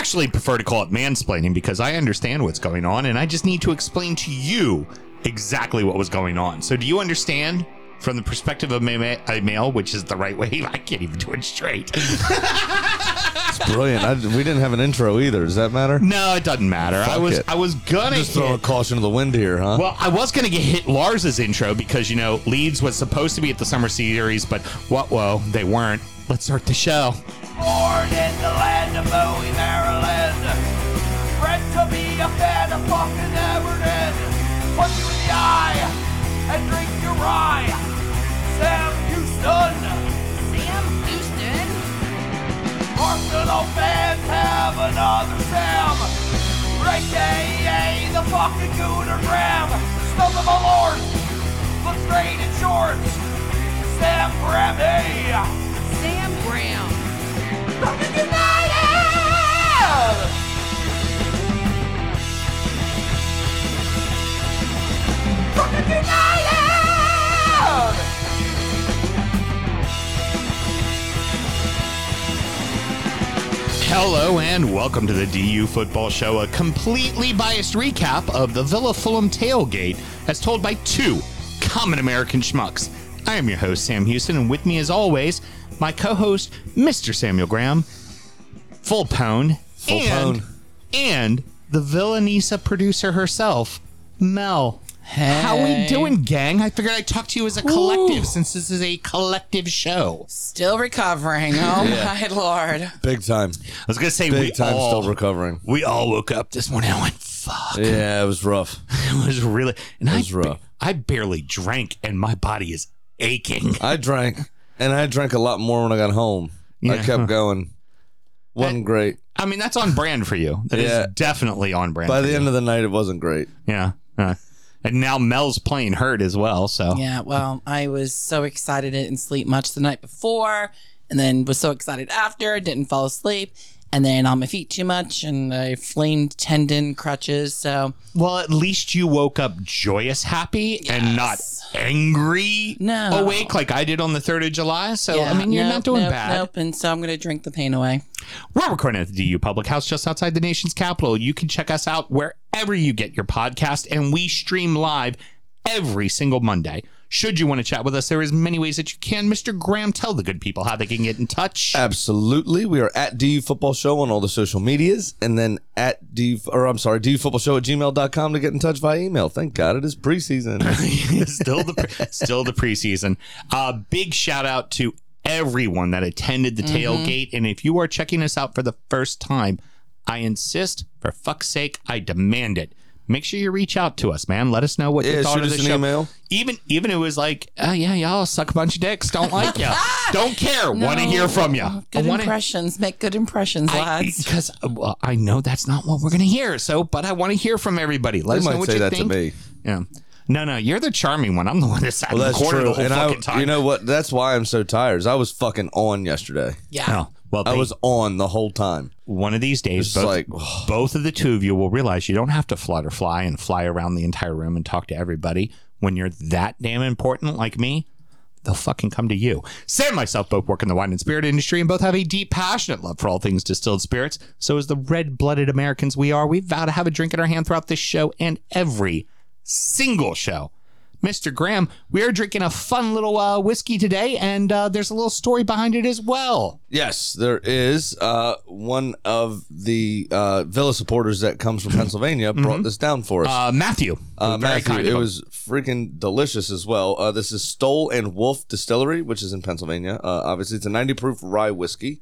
actually prefer to call it mansplaining because I understand what's going on and I just need to explain to you exactly what was going on. So, do you understand from the perspective of a male, which is the right way? I can't even do it straight. It's brilliant. I, we didn't have an intro either. Does that matter? No, it doesn't matter. I was it. I was gonna Just throwing hit, caution to the wind here, huh? well, I was gonna get hit Lars's intro because you know Leeds was supposed to be at the summer series, but what? Whoa, they weren't. Let's start the show. Born in the land of Bowie, Maryland. Bred to be a fan of fucking Everton. Punch you in the eye and drink your rye. Sam Houston. Sam Houston. Arsenal fans have another Sam. AKA the fucking Gooner Graham. Smells of a lord. Looks great in shorts. Sam Grammy. Sam Graham. Fucking United! Fucking United! Hello and welcome to the DU Football Show, a completely biased recap of the Villa Fulham tailgate as told by two common American schmucks. I am your host, Sam Houston, and with me, as always, my co host, Mr. Samuel Graham, Full Pone, Full and, Pone. and the Villanista producer herself, Mel. How we doing, gang? I figured I'd talk to you as a collective since this is a collective show. Still recovering. Oh my lord. Big time. I was gonna say Big we time all, still recovering. we all woke up this morning. I went, "Fuck!" Yeah, it was rough. It was really, and It was I, rough. I barely drank, and my body is aching. I drank, and I drank a lot more when I got home. I Yeah. kept going. Wasn't great. I mean, that's on brand for you. That is Yeah. definitely on brand. By for the you. end of the night, it wasn't great. yeah. Uh, and now Mel's playing hurt as well. So Yeah, well, I was so excited I didn't sleep much the night before, and then was so excited after, didn't fall asleep, and then on my feet too much, and I flamed tendon crutches. So well, at least you woke up joyous, happy, and not angry, No. awake like I did on the third of July. So yeah, I mean, you're nope, not doing nope, bad. Nope, and so I'm gonna drink the pain away. We're recording at the DU Public House just outside the nation's capital. You can check us out wherever you get your podcast, and we stream live every single Monday. Should you want to chat with us, there is many ways that you can. Mr. Graham, tell the good people how they can get in touch. Absolutely. We are at DU Football Show on all the social medias, and then at DU, or I'm sorry, DU Football Show at gmail.com to get in touch via email. Thank God it is preseason. still the pre- still the preseason. Uh, big shout out to everyone that attended the tailgate, and if you are checking us out for the first time, I insist, for fuck's sake, I demand it. Make sure you reach out to us, man. Let us know what you thought shoot of us the an show. email. Even even it was like, oh yeah, y'all suck a bunch of dicks. Don't like you. Don't care. Want to hear from you. Good wanna, impressions. Make good impressions, lads. because well, I know that's not what we're gonna hear. So, but I want to hear from everybody. Let They us know what say you that think. to me. Yeah. No, no, you're the charming one. I'm the one that sat Well, in the that's corner true. the whole And fucking I, time. you know what? That's why I'm so tired. is I was fucking on yesterday. yeah. Oh, well, I they- was on the whole time. one of these days. It's Both, like- both of the two of you will realize you don't have to flutter fly and fly around the entire room and talk to everybody. When you're that damn important like me, they'll fucking come to you. Sam and myself both work in the wine and spirit industry and both have a deep, passionate love for all things distilled spirits. So, as the red blooded Americans we are, we vow to have a drink in our hand throughout this show and every single show. Mr. Graham, we are drinking a fun little uh, whiskey today, and uh, there's a little story behind it as well. Yes, there is. Uh, one of the uh, Villa supporters that comes from Pennsylvania brought this down for us. Mm-hmm. Uh, Matthew, Uh, very Matthew, kind it was freaking delicious as well. Uh, this is Stoll and Wolfe Distillery, which is in Pennsylvania. Uh, obviously, it's a 90 proof rye whiskey.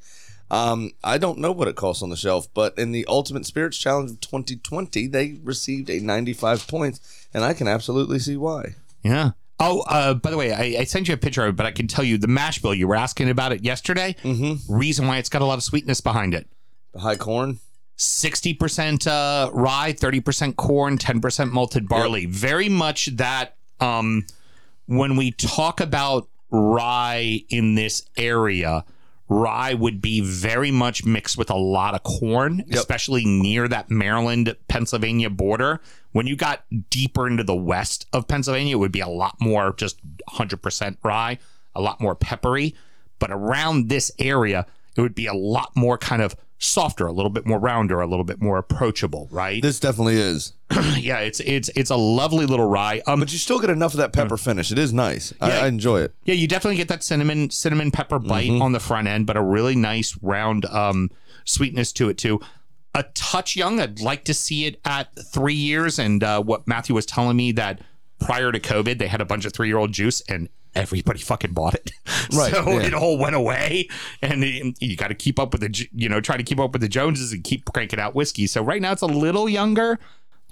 Um, I don't know what it costs on the shelf, but in the Ultimate Spirits Challenge of 2020, they received a 95 points, and I can absolutely see why. Yeah. Oh, uh, by the way, I, I sent you a picture of it, but I can tell you the mash bill. You were asking about it yesterday. Mm-hmm. Reason why it's got a lot of sweetness behind it. The high corn. 60% uh, rye, 30% corn, 10% malted barley. Very much that um, when we talk about rye in this area, rye would be very much mixed with a lot of corn, especially near that Maryland Pennsylvania border. When you got deeper into the west of Pennsylvania, it would be a lot more just 100% rye, a lot more peppery. But around this area, it would be a lot more kind of softer, a little bit more rounder, a little bit more approachable, right? This definitely is. yeah, it's it's it's a lovely little rye. Um, But you still get enough of that pepper finish. It is nice. I, Yeah. I enjoy it. Yeah, you definitely get that cinnamon cinnamon pepper bite on the front end, but a really nice round um, sweetness to it too. A touch young. I'd like to see it at three years. And uh, what Matthew was telling me that prior to COVID, they had a bunch of three year old juice and everybody fucking bought it. Right, so yeah. it all went away, and it- you got to keep up with the you know try to keep up with the Joneses and keep cranking out whiskey. So right now it's a little younger.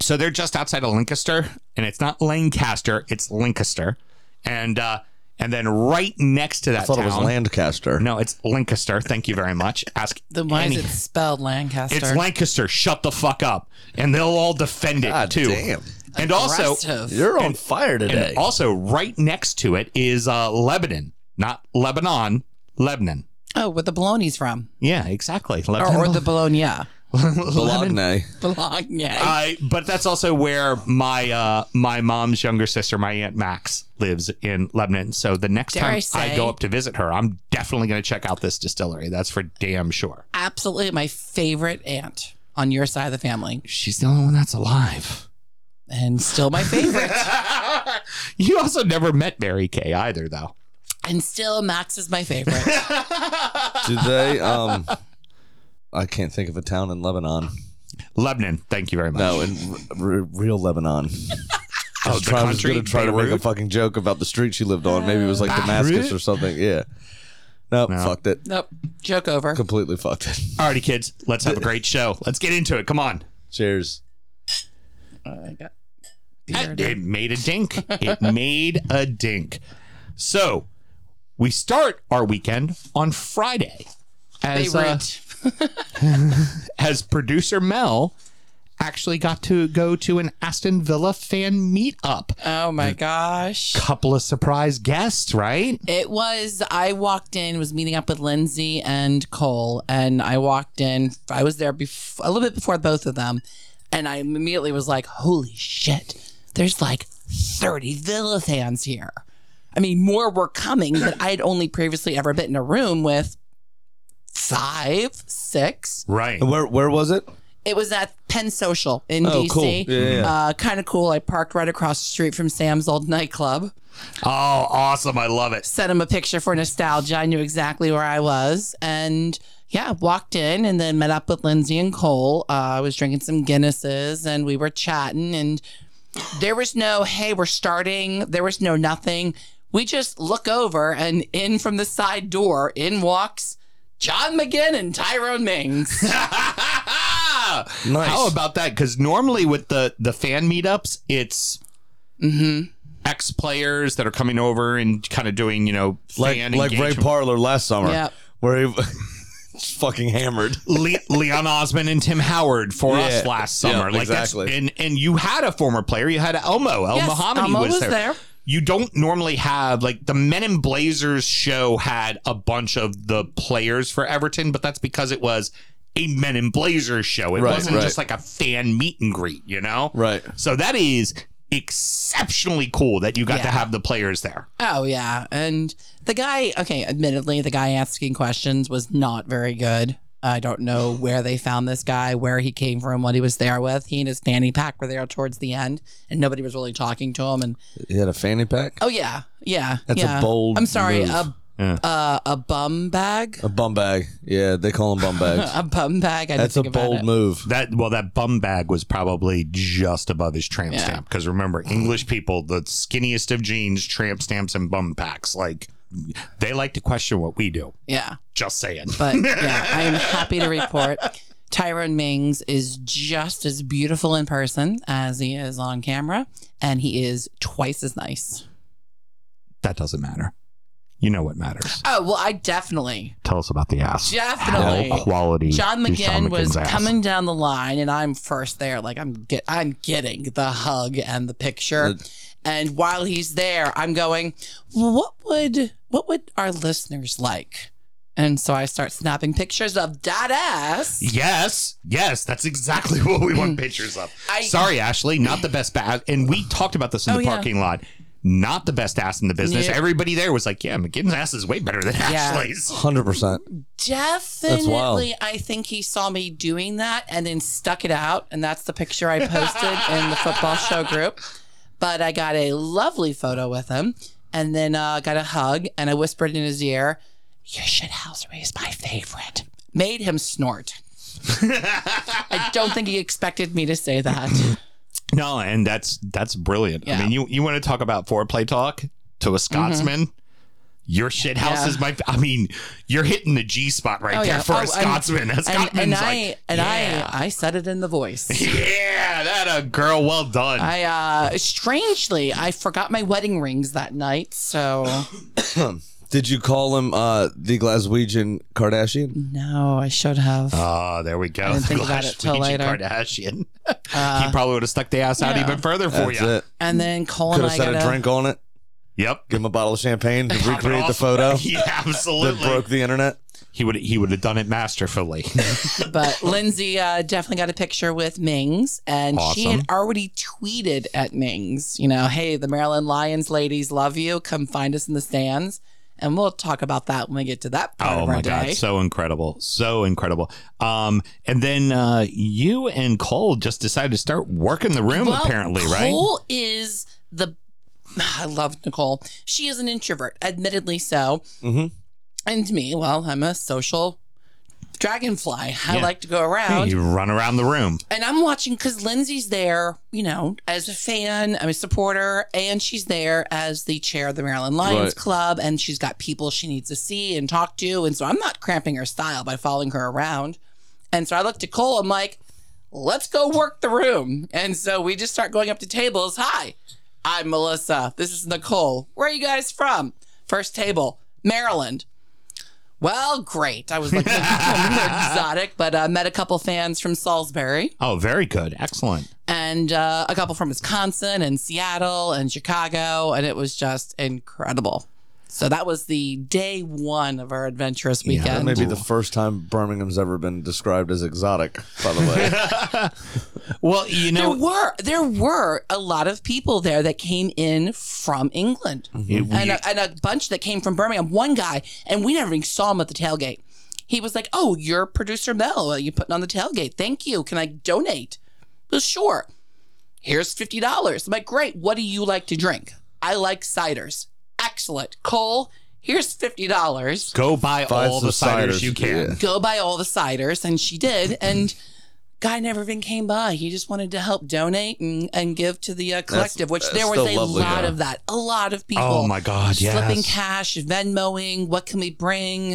So they're just outside of Lancaster, and it's not Lancaster, it's Lancaster, and uh, and then right next to that I thought town. it was Lancaster. No, it's Lancaster. Thank you very much. Ask Then why any- is it spelled Lancaster? It's Lancaster. Shut the fuck up, and they'll all defend it God too. damn. And also, You're on fire today. and also right next to it is uh, Lebanon, not Lebanon, Lebanon. oh, where the bologna's from, Yeah, exactly. or, Lebanon, or the bologna. Bologna. Bologna. Uh, but that's also where my uh, my mom's younger sister, my aunt Max, lives in Lebanon. So the next Dare time I I, say- go up to visit her, I'm definitely going to check out this distillery. That's for damn sure. Absolutely my favorite aunt on your side of the family, She's the only one that's alive. And still my favorite. You also never met Mary Kay either, though. and still Max is my favorite. Do they? Um, I can't think of a town in Lebanon. Lebanon. Thank you very much. No, in r- r- real Lebanon. I was, the trying, I was gonna try to make a fucking joke about the street she lived on. Maybe it was like Damascus or something. Yeah. Nope, No. fucked it. nope. Joke over. Completely fucked it. Alrighty, kids. Let's have a great show. Let's get into it. Come on. Cheers. I got It, it made a dink. It made a dink. So we start our weekend on Friday. As, uh, as producer Mel actually got to go to an Aston Villa fan meetup. oh my gosh. Couple of surprise guests, right? It was, I walked in, was meeting up with Lindsay and Cole, and I walked in, I was there bef- a little bit before both of them, and I immediately was like, holy shit, there's like 30 Villa fans here. I mean, more were coming, but I'd only previously ever been in a room with five, six. Right. Where where was it? It was at Penn Social in Oh, DC. cool. Yeah, yeah, yeah. Uh, kind of cool. I parked right across the street from Sam's old nightclub. Oh, awesome. I love it. sent him a picture for nostalgia. I knew exactly where I was. And yeah, walked in and then met up with Lindsay and Cole. Uh, I was drinking some Guinnesses and we were chatting. And there was no, hey, we're starting. There was no nothing. We just look over and in from the side door, in walks John McGinn and Tyrone Mings. Nice. How about that? Because normally with the the fan meetups, it's ex players that are coming over and kind of doing you know like fan like Ray engagement. Parlour last summer, Yep. where he fucking hammered. Le- Leon Osman and Tim Howard for us Yeah. last Yeah, summer. like exactly. that's and and you had a former player. You had Elmo. El Yes, Mohammadi Elmo was, was there. there. You don't normally have like the Men in Blazers show had a bunch of the players for Everton, but that's because it was a Men in Blazers show. It Right, wasn't right. just like a fan meet and greet, you know? Right. So that is exceptionally cool that you got to have the players there. Oh yeah, and the guy. Okay, admittedly, the guy asking questions was not very good. I don't know where they found this guy, where he came from, what he was there with. He and his fanny pack were there towards the end, and nobody was really talking to him. And He had a fanny pack, oh yeah, yeah, That's a bold I'm sorry, move. a Yeah. uh, a bum bag, a bum bag. Yeah, they call them bum bags. a bum bag. I didn't That's a about bold it. move. That well, that bum bag was probably just above his tramp Yeah. stamp. Because remember, English people, the skinniest of jeans, tramp stamps, and bum packs. Like they like to question what we do. Yeah, Just saying. but yeah, I am happy to report. Tyrone Mings is just as beautiful in person as he is on camera, and he is twice as nice. that doesn't matter. You know what matters. Oh well, I definitely, Tell us about the ass. definitely. How quality. John is McGinn was ass? coming down the line, and I'm first there. Like I'm get, I'm getting the hug and the picture. and while he's there, I'm going, well, "What would what would our listeners like?" And so I start snapping pictures of that ass. Yes, yes, that's exactly what we want mm. pictures of. I- Sorry, Ashley, not the best bag. And we talked about this in Oh, the yeah. parking lot. Not the best ass in the business. Yeah. Everybody there was like, "Yeah, McGinn's ass is way better than Ashley's." Hundred percent. Definitely, I think he saw me doing that and then stuck it out, and that's the picture I posted in the football show group. But I got a lovely photo with him, and then uh, got a hug, and I whispered in his ear, "Your shithousery is my favorite." Made him snort. I don't think he expected me to say that. No, and that's that's brilliant. I mean, you you want to talk about foreplay talk to a Scotsman? Your shit house Mm-hmm. Yeah. is my. I mean, you're hitting the G spot right Oh, there yeah. for Oh, a and- Scotsman. A And, Scotsman's and like, I and yeah. I I said it in the voice. yeah, that a girl. Well done. I uh strangely I forgot my wedding rings that night, so Did you call him uh, the Glaswegian Kardashian? no, I should have. Oh, there we go. I didn't think about it till Glaswegian later. Uh, Kardashian. he probably would have stuck the ass out yeah. even further for That's you. it. and then Cole Could and have I set got a drink on it. Yep. Give him a bottle of champagne to recreate the off. photo yeah, that absolutely. broke the internet. he would he would have done it masterfully. But Lindsay uh, definitely got a picture with Mings, and she had already tweeted at Mings, you know, hey, the Maryland Lions ladies love you. Come find us in the stands. And we'll talk about that when we get to that part Oh of our my day. Oh my god, so incredible, so incredible. Um, and then uh, you and Cole just decided to start working the room, Well, apparently, right? Nicole is the. I love Nicole. She is an introvert, admittedly so. Mhm. And me, well, I'm a social dragonfly. I Yeah. like to go around. You run around the room. And I'm watching because Lindsay's there, you know, as a fan, I'm a supporter, and she's there as the chair of the Maryland Lions Right. Club, and she's got people she needs to see and talk to. And so I'm not cramping her style by following her around. And so I looked at Cole, I'm like, let's go work the room. And so we just start going up to tables. Hi, I'm Melissa. This is Nicole. Where are you guys from? First table, Maryland. Well, great. I was like, exotic, but uh, met a couple fans from Salisbury Oh, very good, excellent. and uh, a couple from Wisconsin and Seattle and Chicago, and it was just incredible. So that was the day one of our adventurous That weekend. may be the first time Birmingham's ever been described as exotic, by the way. Well, you know, there know, were there were a lot of people there that came in from England, mm-hmm. it- we- and, a, and a bunch that came from Birmingham. One guy, and we never even saw him at the tailgate. He was like, "Oh, you're producer Mel. Are you putting on the tailgate? Thank you. Can I donate?" Well, sure. Here's fifty dollars. I'm like, "Great. What do you like to drink?" I like ciders. Excellent. Cole, here's fifty dollars. go buy Buy all the ciders, ciders, you can. yeah. Go buy all the ciders, and she did. And guy never even came by. He just wanted to help donate and, and give to the uh, collective, which that's there was a lovely, lot yeah. of that. A lot of people. Oh my God, Flipping yes. cash, Venmoing. What can we bring?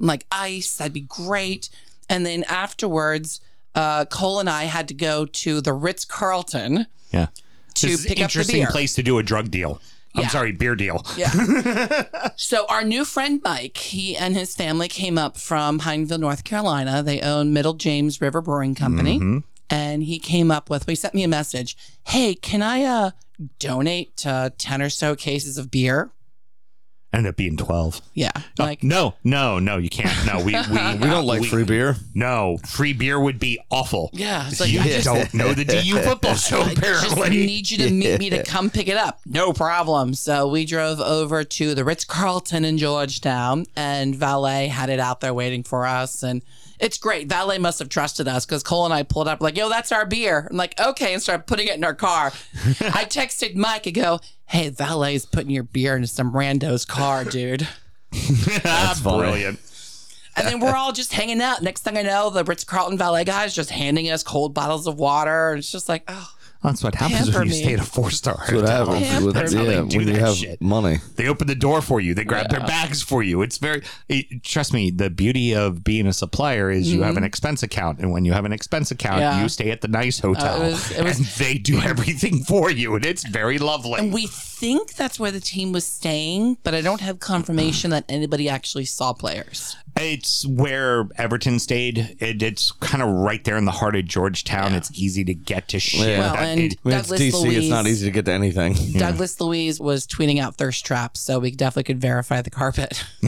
I'm like ice. That'd be great. And then afterwards, uh, Cole and I had to go to the Ritz Carlton Yeah, to this is pick an up the interesting beer. place to do a drug deal. I'm Yeah. sorry, beer deal. Yeah. so our new friend Mike, he and his family came up from Pineville, North Carolina. They own Middle James River Brewing Company. Mm-hmm. And he came up with, he sent me a message. Hey, can I uh, donate uh, 10 or so cases of beer? Ended up being twelve. Yeah. Oh, Like, no, no, no, you can't. No, we we, We don't like we- free beer. No, free beer would be awful. yeah. It's like, you I just, don't know the DU football show, I just apparently. need you to meet me to come pick it up. No problem. So we drove over to the Ritz Carlton in Georgetown, and Valet had it out there waiting for us. And it's great. Valet must have trusted us because Cole and I pulled up like, "Yo, that's our beer." I'm like, "Okay," and started putting it in our car. I texted Mike and go, "Hey, Valet's putting your beer into some rando's car, dude." That's ah, brilliant. And then we're all just hanging out. Next thing I know, the Ritz Carlton Valet guy is just handing us cold bottles of water. And it's just like, oh. That's what happens Pamper when you me. stay at a four star. That's what happens. With, That's how they yeah, do when you have shit. money. They open the door for you. They grab their bags for you. It's very. It, trust me. The beauty of being a supplier is you have an expense account, and when you have an expense account, Mm-hmm. Yeah. you stay at the nice hotel, Uh, it was- it was- and they do everything for you, and it's very lovely. And we think that's where the team was staying, but I don't have confirmation that anybody actually saw players. It's where Everton stayed. It, it's kind of right there in the heart of Georgetown. It's easy to get to shit. Yeah. Well, That- and it- When it's DC, Louise, it's not easy to get to anything. Douglas Luiz was tweeting out thirst traps, so we definitely could verify the carpet.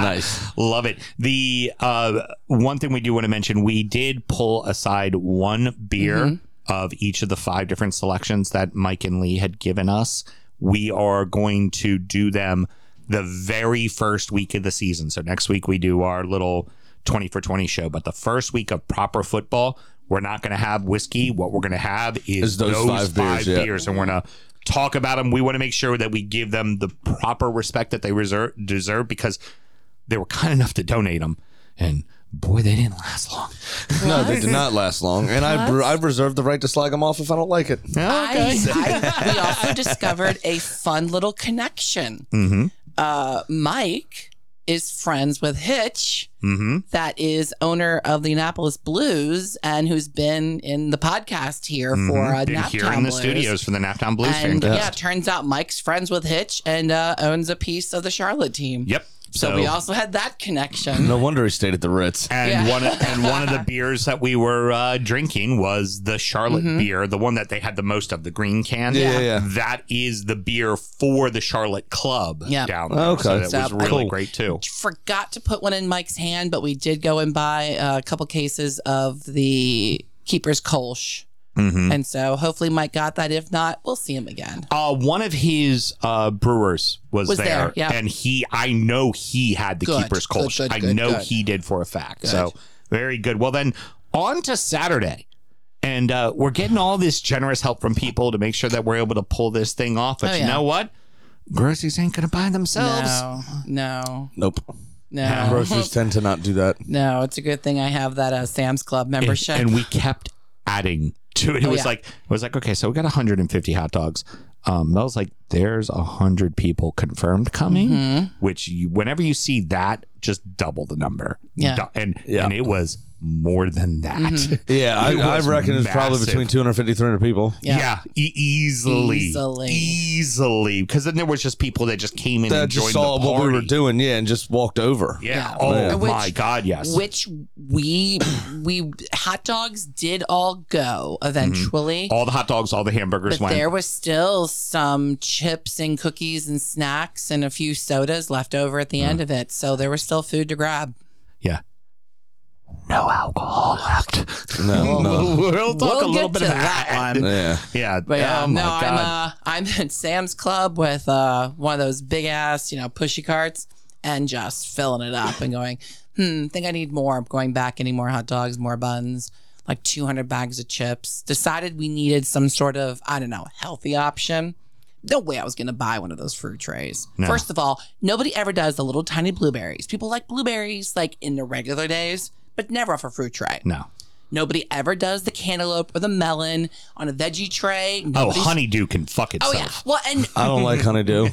nice. Love it. The uh, one thing we do want to mention, we did pull aside one beer Mm-hmm. of each of the five different selections that Mike and Lee had given us. We are going to do them the very first week of the season. So next week we do our little 20 for 20 show, but the first week of proper football, we're not going to have whiskey. What we're going to have is, Is those five beers, yeah. and we're going to talk about them. We want to make sure that we give them the proper respect that they reserve, deserve because they were kind enough to donate them. And boy, they didn't last long. No, they did not last long, and I I've reserved the right to slag them off if I don't like it. I, I, we also discovered a fun little connection. Mm-hmm. Uh, Mike is friends with Hitch, Mm-hmm. that is owner of the Annapolis Blues and who's been in the podcast here for uh, Been Naptown here in the studios for the Naptown Blues And yeah, turns out Mike's friends with Hitch and uh, owns a piece of the Charlotte team. Yep. So, we also had that connection. No wonder he stayed at the Ritz. and Yeah. one of, and one of the beers that we were uh, drinking was the Charlotte Mm-hmm. beer, the one that they had the most of, the green can. Yeah, yeah, yeah. That is the beer for the Charlotte Club Yeah. down there. Okay. So that So, was really Cool. great too. Forgot to put one in Mike's hand, but we did go and buy uh, a couple cases of the Keeper's Kolsch. Mhm. And so hopefully Mike got that. If not, we'll see him again. Uh, one of his uh, brewers was, Was there, there, yeah. and he, I know he had the Good, keeper's good, Kolsch. good, I know good. he did for a fact. So very good. Well, then on to Saturday, and uh, we're getting all this generous help from people to make sure that we're able to pull this thing off. But Oh, you yeah. know what? Groceries ain't gonna buy themselves. No, no, Nope. no. Groceries tend to not do that. No, it's a good thing I have that uh, Sam's Club and, membership. and we kept adding to it. It Oh, was yeah. like it was like okay, so we got 150 hot dogs. Um, that was like there's a hundred people confirmed coming, Mm-hmm. which you, whenever you see that, just double the number. Yeah. Du- and Yeah. and it was more than that. Mm-hmm. Yeah, I, I reckon it's probably between 250 300 people. Yeah. Yeah, e- easily, Easily. easily, because then there was just people that just came in That and just joined saw the what we were doing, yeah, and just walked over. Yeah. Yeah. Oh Which- my God. Yes. which we we hot dogs did all go eventually. all the hot dogs, all the hamburgers But went. there was still some chips and cookies and snacks and a few sodas left over at the end of it. So there was still food to grab. yeah. No alcohol left. No, no. we'll talk We'll a little get bit to of that that. one. Yeah. Yeah. But yeah, oh my no, I'm God. uh, I'm at Sam's Club with uh, one of those big ass, you know, pushy carts and just filling it up and going, hmm, think I need more. I'm going back, any more hot dogs, more buns, like 200 bags of chips. Decided we needed some sort of, I don't know, healthy option. No way I was going to buy one of those fruit trays. No. First of all, nobody ever does the little tiny blueberries. People like blueberries like in the regular days, but never off a fruit tray. no. Nobody ever does the cantaloupe or the melon on a veggie tray. Oh, honeydew can fuck Oh yeah. Well, and I don't like honeydew.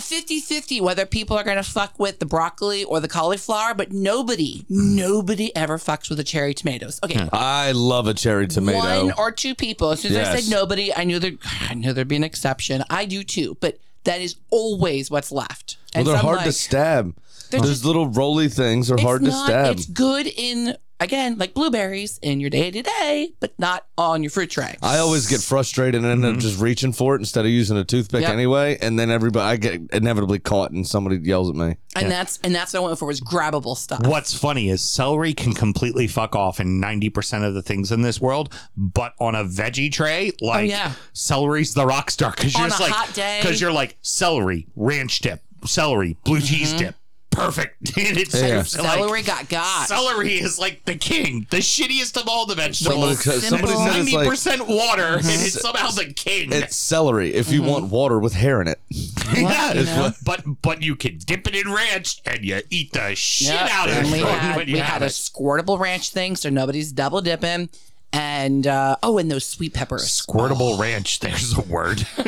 50 50 whether people are going to fuck with the broccoli or the cauliflower, but nobody, nobody ever fucks with the cherry tomatoes. Okay. I love a cherry tomato. One or two people. As soon as I said nobody, I knew there I knew there'd be an exception. I do too, but that is always what's left. well, they're so I'm hard to stab. They're Those just- little roly things are it's hard to stab. It's good in again, like blueberries in your day to day, but not on your fruit tray. I always get frustrated and end up mm-hmm. just reaching for it instead of using a toothpick Yep. anyway, and then everybody I get inevitably caught and somebody yells at me. and that's and that's what I went for was grabbable stuff. What's funny is celery can completely fuck off in 90% of the things in this world, but on a veggie tray, oh, like Oh, yeah. celery's the rock star because you're On just a like, because you're like celery, ranch dip, celery, blue cheese mm-hmm. dip, perfect. And it's Yeah. it's like- Celery got got. Celery is like the king, the shittiest of all the vegetables. Somebody- somebody it's said it's like- 90% water, and it's somehow the king. It's celery if you mm-hmm. want water with hair in it. yeah, you know? but but you can dip it in ranch and you eat the shit Yep. out of and it we had, we have had a squirtable ranch thing, so nobody's double dipping. And uh, oh, and those sweet peppers. Squirtable ranch. There's a word.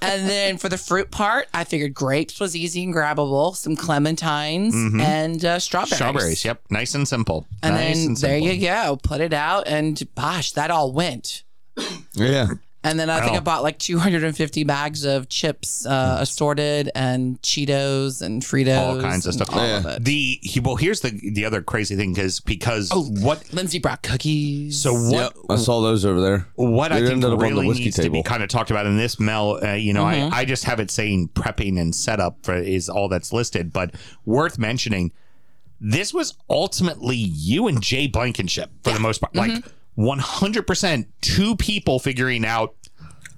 And then for the fruit part, I figured grapes was easy and grabbable, some clementines and uh, strawberries. Mm-hmm. Strawberries. Yep. Nice and simple. And nice then and there you go. Put it out, and gosh, that all went. Yeah. And then I think Oh. I bought like 250 bags of chips, uh, assorted, and Cheetos and Fritos, All kinds of and stuff. All Yeah. of it. The he, well, here's the the other crazy thing because because Oh. what Lindsay brought cookies. so what Yep. I saw those over there. what I think ended up on the really whiskey needs to be kind of talked about in this Mel, uh, you know, Mm-hmm. I, I just have it saying prepping and setup for, is all that's listed, but worth mentioning. This was ultimately you and Jay Blankenship for the most part. Mm-hmm. Like 100% two people figuring out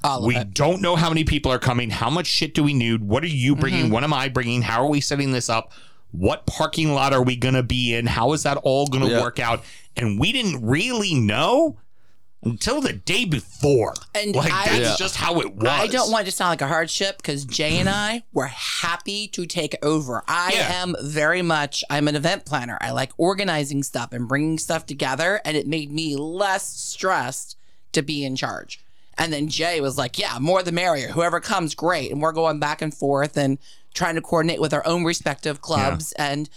All we it. don't know how many people are coming. How much shit do we need? What are you bringing? Mm-hmm. What am I bringing? How are we setting this up? What parking lot are we going to be in? How is that all going to Yeah. work out? And we didn't really know until the day before. And like I- that's Yeah. just how it was. I don't want it to sound like a hardship because Jay and I were happy to take over. I Yeah. am very much, I'm an event planner. I like organizing stuff and bringing stuff together, and it made me less stressed to be in charge. And then Jay was like, Yeah, more the merrier. Whoever comes, great. And we're going back and forth and trying to coordinate with our own respective clubs. And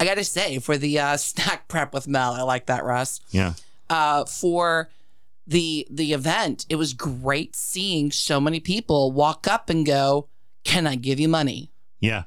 I got to say, for the uh, snack prep with Mel, I like that, Russ Yeah. uh, for the the event. It was great seeing so many people walk up and go, "Can I give you money?" Yeah.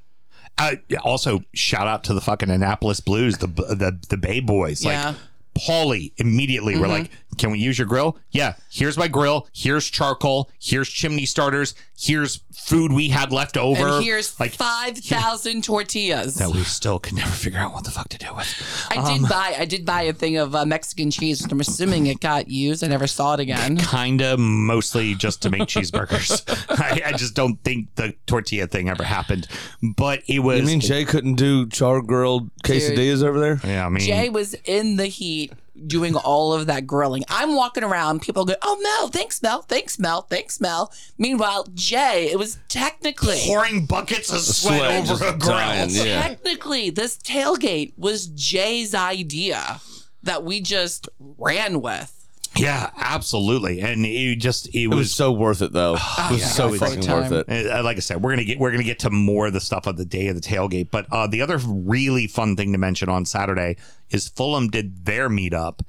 Uh, also, shout out to the fucking Annapolis Blues, the the the Bay Boys. Like Yeah. Paulie immediately Mm-hmm. we're like, "Can we use your grill?" Yeah. Here's my grill. Here's charcoal. Here's chimney starters. Here's food we had left over. And here's like five thousand tortillas. that we still could never figure out what the fuck to do with. I did buy I did buy a thing of uh, Mexican cheese, which I'm assuming it got used. I never saw it again. Kinda mostly just to make cheeseburgers. I, I just don't think the tortilla thing ever happened. But it was You mean Jay couldn't do char grilled quesadillas over there? Yeah, I mean Jay was in the heat doing all of that grilling. I'm walking around, people go, "Oh Mel, thanks Mel, thanks Mel, thanks Mel." Meanwhile, Jay, it was technically pouring buckets of sweat, Sweat over just a grill. dying, yeah. technically this tailgate was Jay's idea that we just ran with. Yeah, absolutely. And it just it, It was was, so worth it though. it was yeah, so it fucking great worth it. uh, like I said, we're gonna get we're gonna get to more of the stuff of the day of the tailgate. But uh, the other really fun thing to mention on Saturday is Fulham did their meetup,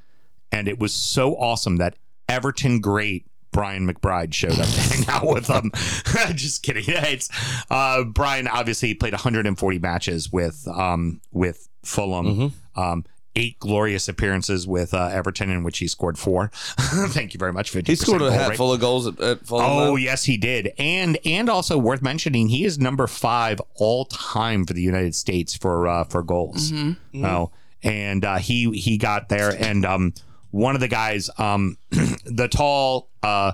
and it was so awesome that Everton great Brian McBride showed up to hang out with them. Just kidding. It's uh, Brian obviously played 140 matches with um, with Fulham. Um, eight glorious appearances with uh, Everton in which he scored four. Thank you very much. 50% He scored a goal hat full of goals at, at Fulham. Oh though. yes, he did, and and also worth mentioning, he is number five all time for the United States for uh, for goals. Oh, and uh, he he got there, and um, one of the guys, um, the tall, uh,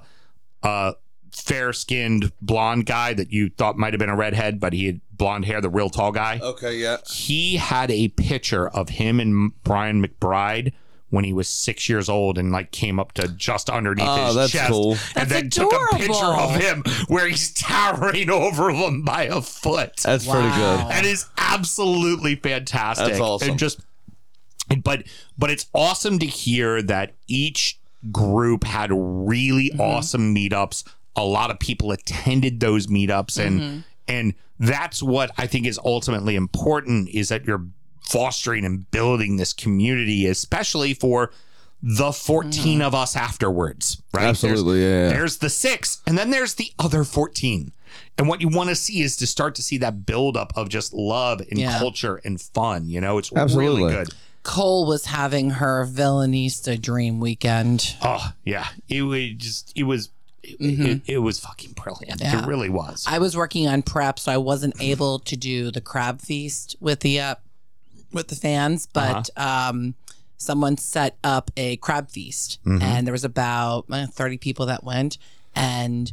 uh, fair skinned blonde guy that you thought might have been a redhead, but he had blonde hair, the real tall guy. Okay, yeah. He had a picture of him and Brian McBride. When he was six years old and like came up to just underneath Oh, his that's chest, cool. and That's then took a picture of him where he's towering over them by a foot. That's pretty good. Wow. That is absolutely fantastic. That's awesome. And just, but but it's awesome to hear that each group had really Mm-hmm. awesome meetups. A lot of people attended those meetups, and Mm-hmm. And that's what I think is ultimately important is that you're fostering and building this community, especially for the 14 mm. of us afterwards, right? Absolutely, yeah, yeah. There's the six, and then there's the other 14. And what you want to see is to start to see that buildup of just love and Yeah. culture and fun. You know, it's Absolutely. really good. Cole was having her Villanista dream weekend. Oh yeah, it was just it was it, it, it was fucking brilliant. Yeah. It really was. I was working on prep, so I wasn't able to do the crab feast with the uh, with the fans, but um, someone set up a crab feast, and there was about uh, thirty people that went, and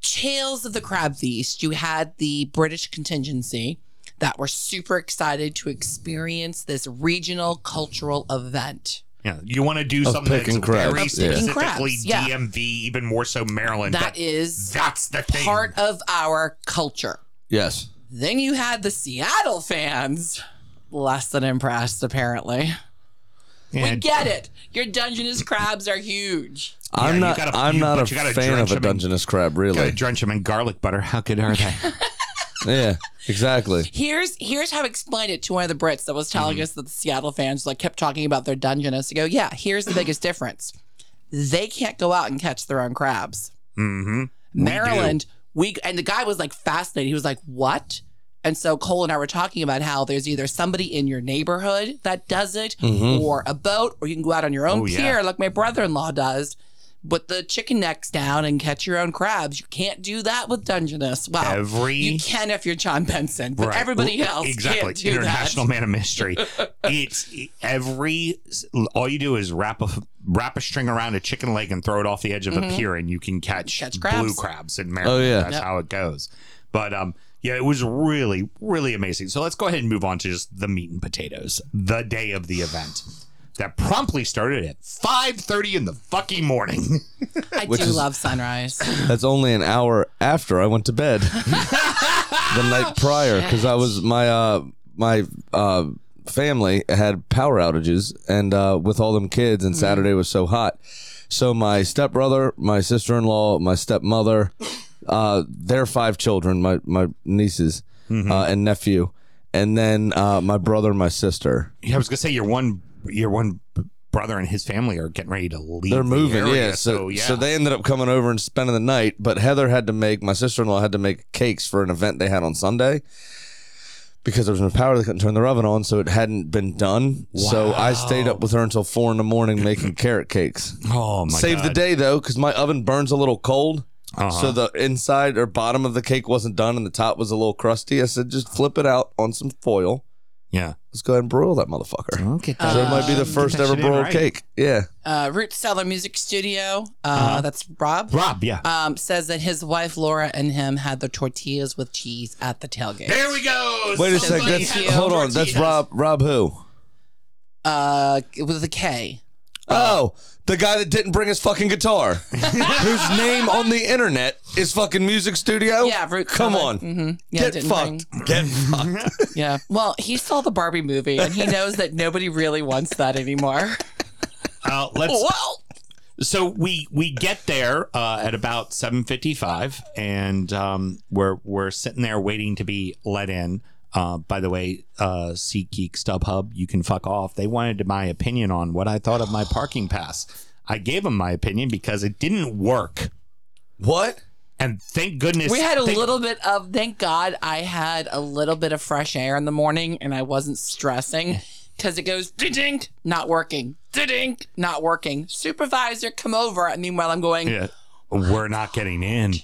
tales of the crab feast. You had the British contingency that were super excited to experience this regional cultural event. Yeah, you want to do something that's picking very crabs. Of specifically yeah. DMV, even more so Maryland. That but is that's the thing. part of our culture. Yes. Then you had the Seattle fans, less than impressed, apparently. We get it. Your Dungeness crabs are huge. I'm you not. gotta- I'm you- not a fan of a them in- Dungeness crab. Gotta Really? drench them in garlic butter. How good are they? Yeah. Exactly. Here's here's how I explained it to one of the Brits that was telling us that the Seattle fans like kept talking about their Dungeness. I go, yeah, here's the biggest difference. They can't go out and catch their own crabs. mm-hmm. Maryland, we and the guy was like fascinated. He was like, "What?" And so Cole and I were talking about how there's either somebody in your neighborhood that does it, or a boat, or you can go out on your own Oh, yeah. pier, like my brother-in-law does. Put the chicken necks down and catch your own crabs. You can't do that with Dungeness. Wow, Every- you can if you're John Benson, but Right. everybody else exactly can't do international that. man of mystery it's every all you do is wrap a wrap a string around a chicken leg and throw it off the edge of a pier, and you can catch, Catch blue crabs. crabs in Maryland. Oh, yeah. that's Yep. how it goes. But um, yeah, it was really, really amazing. So let's go ahead and move on to just the meat and potatoes. The day of the event that promptly started at five thirty in the fucking morning. I do is- love sunrise. That's only an hour after I went to bed the night prior because I was my uh my uh family had power outages and uh with all them kids and Saturday was so hot. So my stepbrother, my sister-in-law, my stepmother, uh their five children, my my nieces uh, and nephew, and then uh my brother and my sister. Yeah, I was gonna say your one your one brother and his family are getting ready to leave. They're the moving, area, yeah. So, yeah. so they ended up coming over and spending the night. But Heather had to make my sister in law had to make cakes for an event they had on Sunday because there was no power. They couldn't turn their oven on, so it hadn't been done. So I stayed up with her until four in the morning making carrot cakes. oh my Saved the day though, because my oven burns a little cold. Uh-huh. So the inside or bottom of the cake wasn't done, and the top was a little crusty. I said, just flip it out on some foil. Yeah. Let's go ahead and broil that motherfucker. Okay. so it might be the first ever broiled right. cake. Yeah. Uh, Root Cellar Music Studio. Uh, Uh-huh. That's Rob. Rob, yeah. Um, says that his wife Laura and him had the tortillas with cheese at the tailgate. there we go. Wait a Somebody sec. That's, hold on. That's. Rob. Rob who? Uh, with a K. Oh, the guy that didn't bring his fucking guitar, whose name on the internet is fucking Music Studio. Yeah, Root Come Cellar. on, hmm Yeah, get didn't fucked. bring- Get fucked. Yeah. Well, he saw the Barbie movie and he knows that nobody really wants that anymore. Uh, let's. well, So we we get there uh, at about seven fifty five, and um, we're we're sitting there waiting to be let in. Uh, by the way, uh, SeatGeek StubHub, you can fuck off. They wanted my opinion on what I thought of my parking pass. I gave them my opinion because it didn't work, What? and thank goodness we had a thank- little bit of, thank God I had a little bit of fresh air in the morning and I wasn't stressing because it goes dink, not working, dink, not working. Supervisor, come over. And meanwhile, I'm going, Yeah, we're not getting in.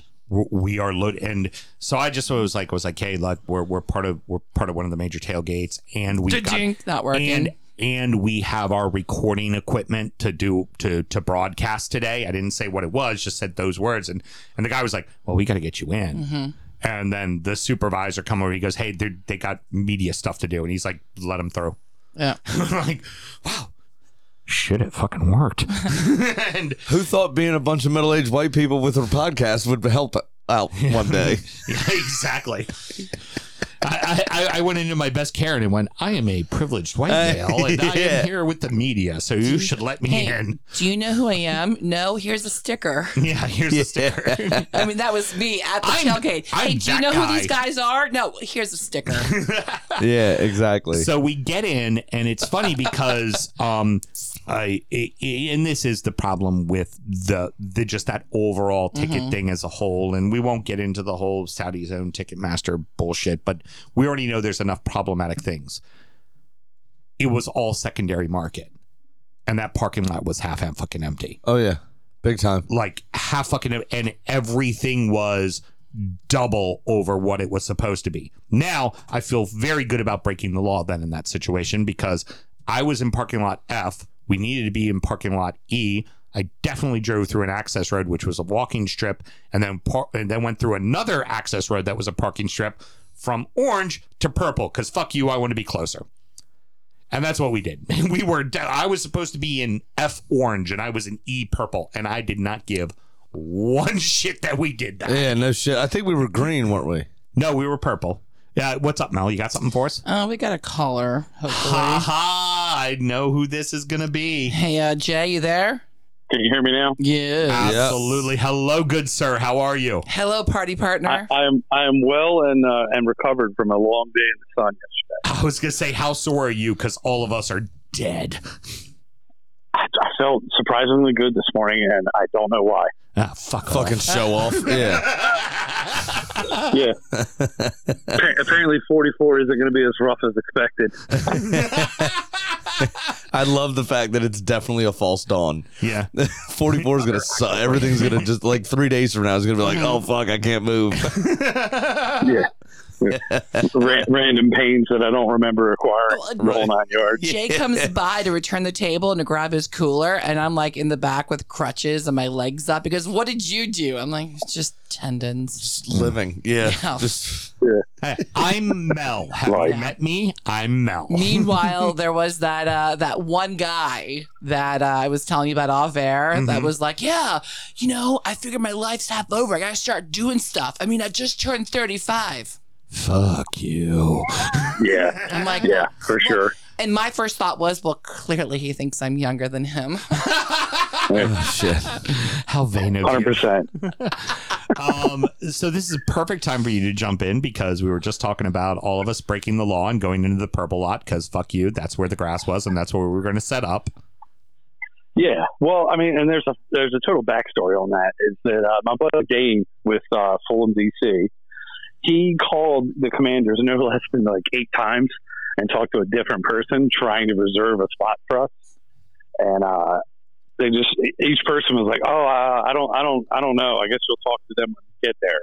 We are loaded, and so I just was like, was like, hey, look, we're we're part of we're part of one of the major tailgates, and we got not working. and and we have our recording equipment to do to to broadcast today. I didn't say what it was, just said those words, and and the guy was like, well, we got to get you in. Mm-hmm. And then the supervisor come over. He goes, "Hey, they they got media stuff to do," and he's like, "Let them through." yeah. Like, "Wow, shit, it fucking worked." and Who thought being a bunch of middle-aged white people with a podcast would help out one day? Yeah, exactly. I, I, I went into my best Karen and went, I am a privileged white male and I am here with the media, so you should let me Hey, in. do you know who I am? No, here's a sticker. Yeah, here's a sticker. I mean, that was me at the I'm- tailgate. I'm hey, do you know guy. who these guys are? No, here's a sticker. yeah, exactly. so we get in, and it's funny because, um, I, and this is the problem with the the just that overall ticket thing as a whole, and we won't get into the whole Saudi zone Ticketmaster bullshit, but we already know there's enough problematic things. It was all secondary market, and that parking lot was half and fucking empty. oh yeah, big time. like half fucking and everything was double over what it was supposed to be. Now I feel very good about breaking the law then in that situation because I was in parking lot F. We needed to be in parking lot E. I definitely drove through an access road, which was a walking strip, and then par- and then went through another access road that was a parking strip from orange to purple. Because fuck you, I want to be closer. And that's what we did. We were. I was supposed to be in F orange, and I was in E purple, and I did not give one shit that we did that. Yeah, no shit. I think we were green, weren't we? No, we were purple. Yeah, what's up, Mel? You got something for us? Oh, we got a caller, hopefully. Ha ha! I know who this is gonna be. hey, uh, Jay, you there? Can you hear me now? Yeah. Absolutely. Hello, good sir. How are you? Hello, party I, partner. I am I am well and uh, and recovered from a long day in the sun yesterday. I was gonna say, how sore are you? Because all of us are dead. I, I felt surprisingly good this morning, and I don't know why. Ah, fuck Fucking off. show off. Yeah. Yeah, apparently 44 isn't going to be as rough as expected. I love the fact that it's definitely a false dawn. yeah. 44 is gonna suck. Everything's gonna just like three days from now is gonna be like, oh fuck, I can't move. Yeah, Ra- random pains that I don't remember acquiring. Well, the whole nine yards. Jay comes by to return the table and to grab his cooler, and I'm like in the back with crutches and my legs up. Because "What did you do?" I'm like, "It's "Just tendons." Just living. Yeah. Yeah. Just Hey, I'm Mel. Have you met me? I'm Mel. Meanwhile, there was that uh, that one guy that uh, I was telling you about off air Mm-hmm. that was like, "Yeah, you know, I figured my life's half over. I gotta start doing stuff. I mean, I just turned 35." Fuck you. Yeah, I'm like, yeah, for sure. And my first thought was, well, clearly he thinks I'm younger than him. oh, shit. How vain of Hundred you. percent. um, so this is a perfect time for you to jump in because we were just talking about all of us breaking the law and going into the purple lot because fuck you, that's where the grass was and that's where we were going to set up. Yeah, well, I mean, and there's a there's a total backstory on that. Is that uh, my buddy Dane with uh, Fulham DC, he called the commanders no less than like eight times and talked to a different person trying to reserve a spot for us, and uh, they just each person was like, "Oh, uh, I don't, I don't, I don't know. I guess you'll talk to them when you get there."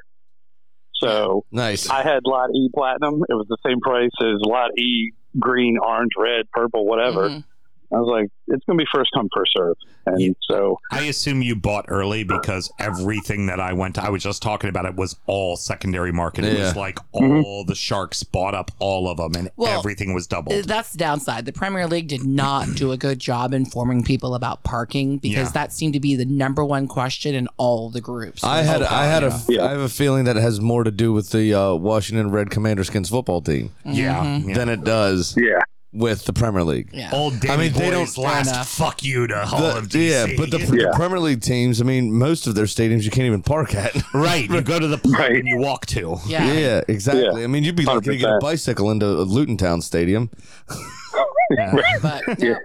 So Nice. I had Lot E Platinum. It was the same price as Lot E Green, Orange, Red, Purple, whatever. Mhm. I was like, it's going to be first come, first serve. And Yeah. so, I assume you bought early because everything that I went to, I was just talking about it was all secondary market. It was Yeah. like Mhm. all the sharks bought up all of them and Well, everything was Uh, doubled. That's the downside. The Premier League did not do a good job informing people about parking because Yeah. that seemed to be the number one question in all the groups. I had I had a Yeah. I have a feeling that it has more to do with the uh, Washington Red Commanderskins football team yeah. yeah. than it does yeah. With the Premier League. yeah. Old Danny I mean, they Boy's don't- last enough. fuck you to Hall The- of DC. yeah, but the, Yeah. the Premier League teams, I mean, most of their stadiums you can't even park at. right, you go to the pub Right. and you walk to. yeah. yeah, exactly. Yeah. I mean, you'd be lucky to get a bicycle into Luton Town Stadium. But no,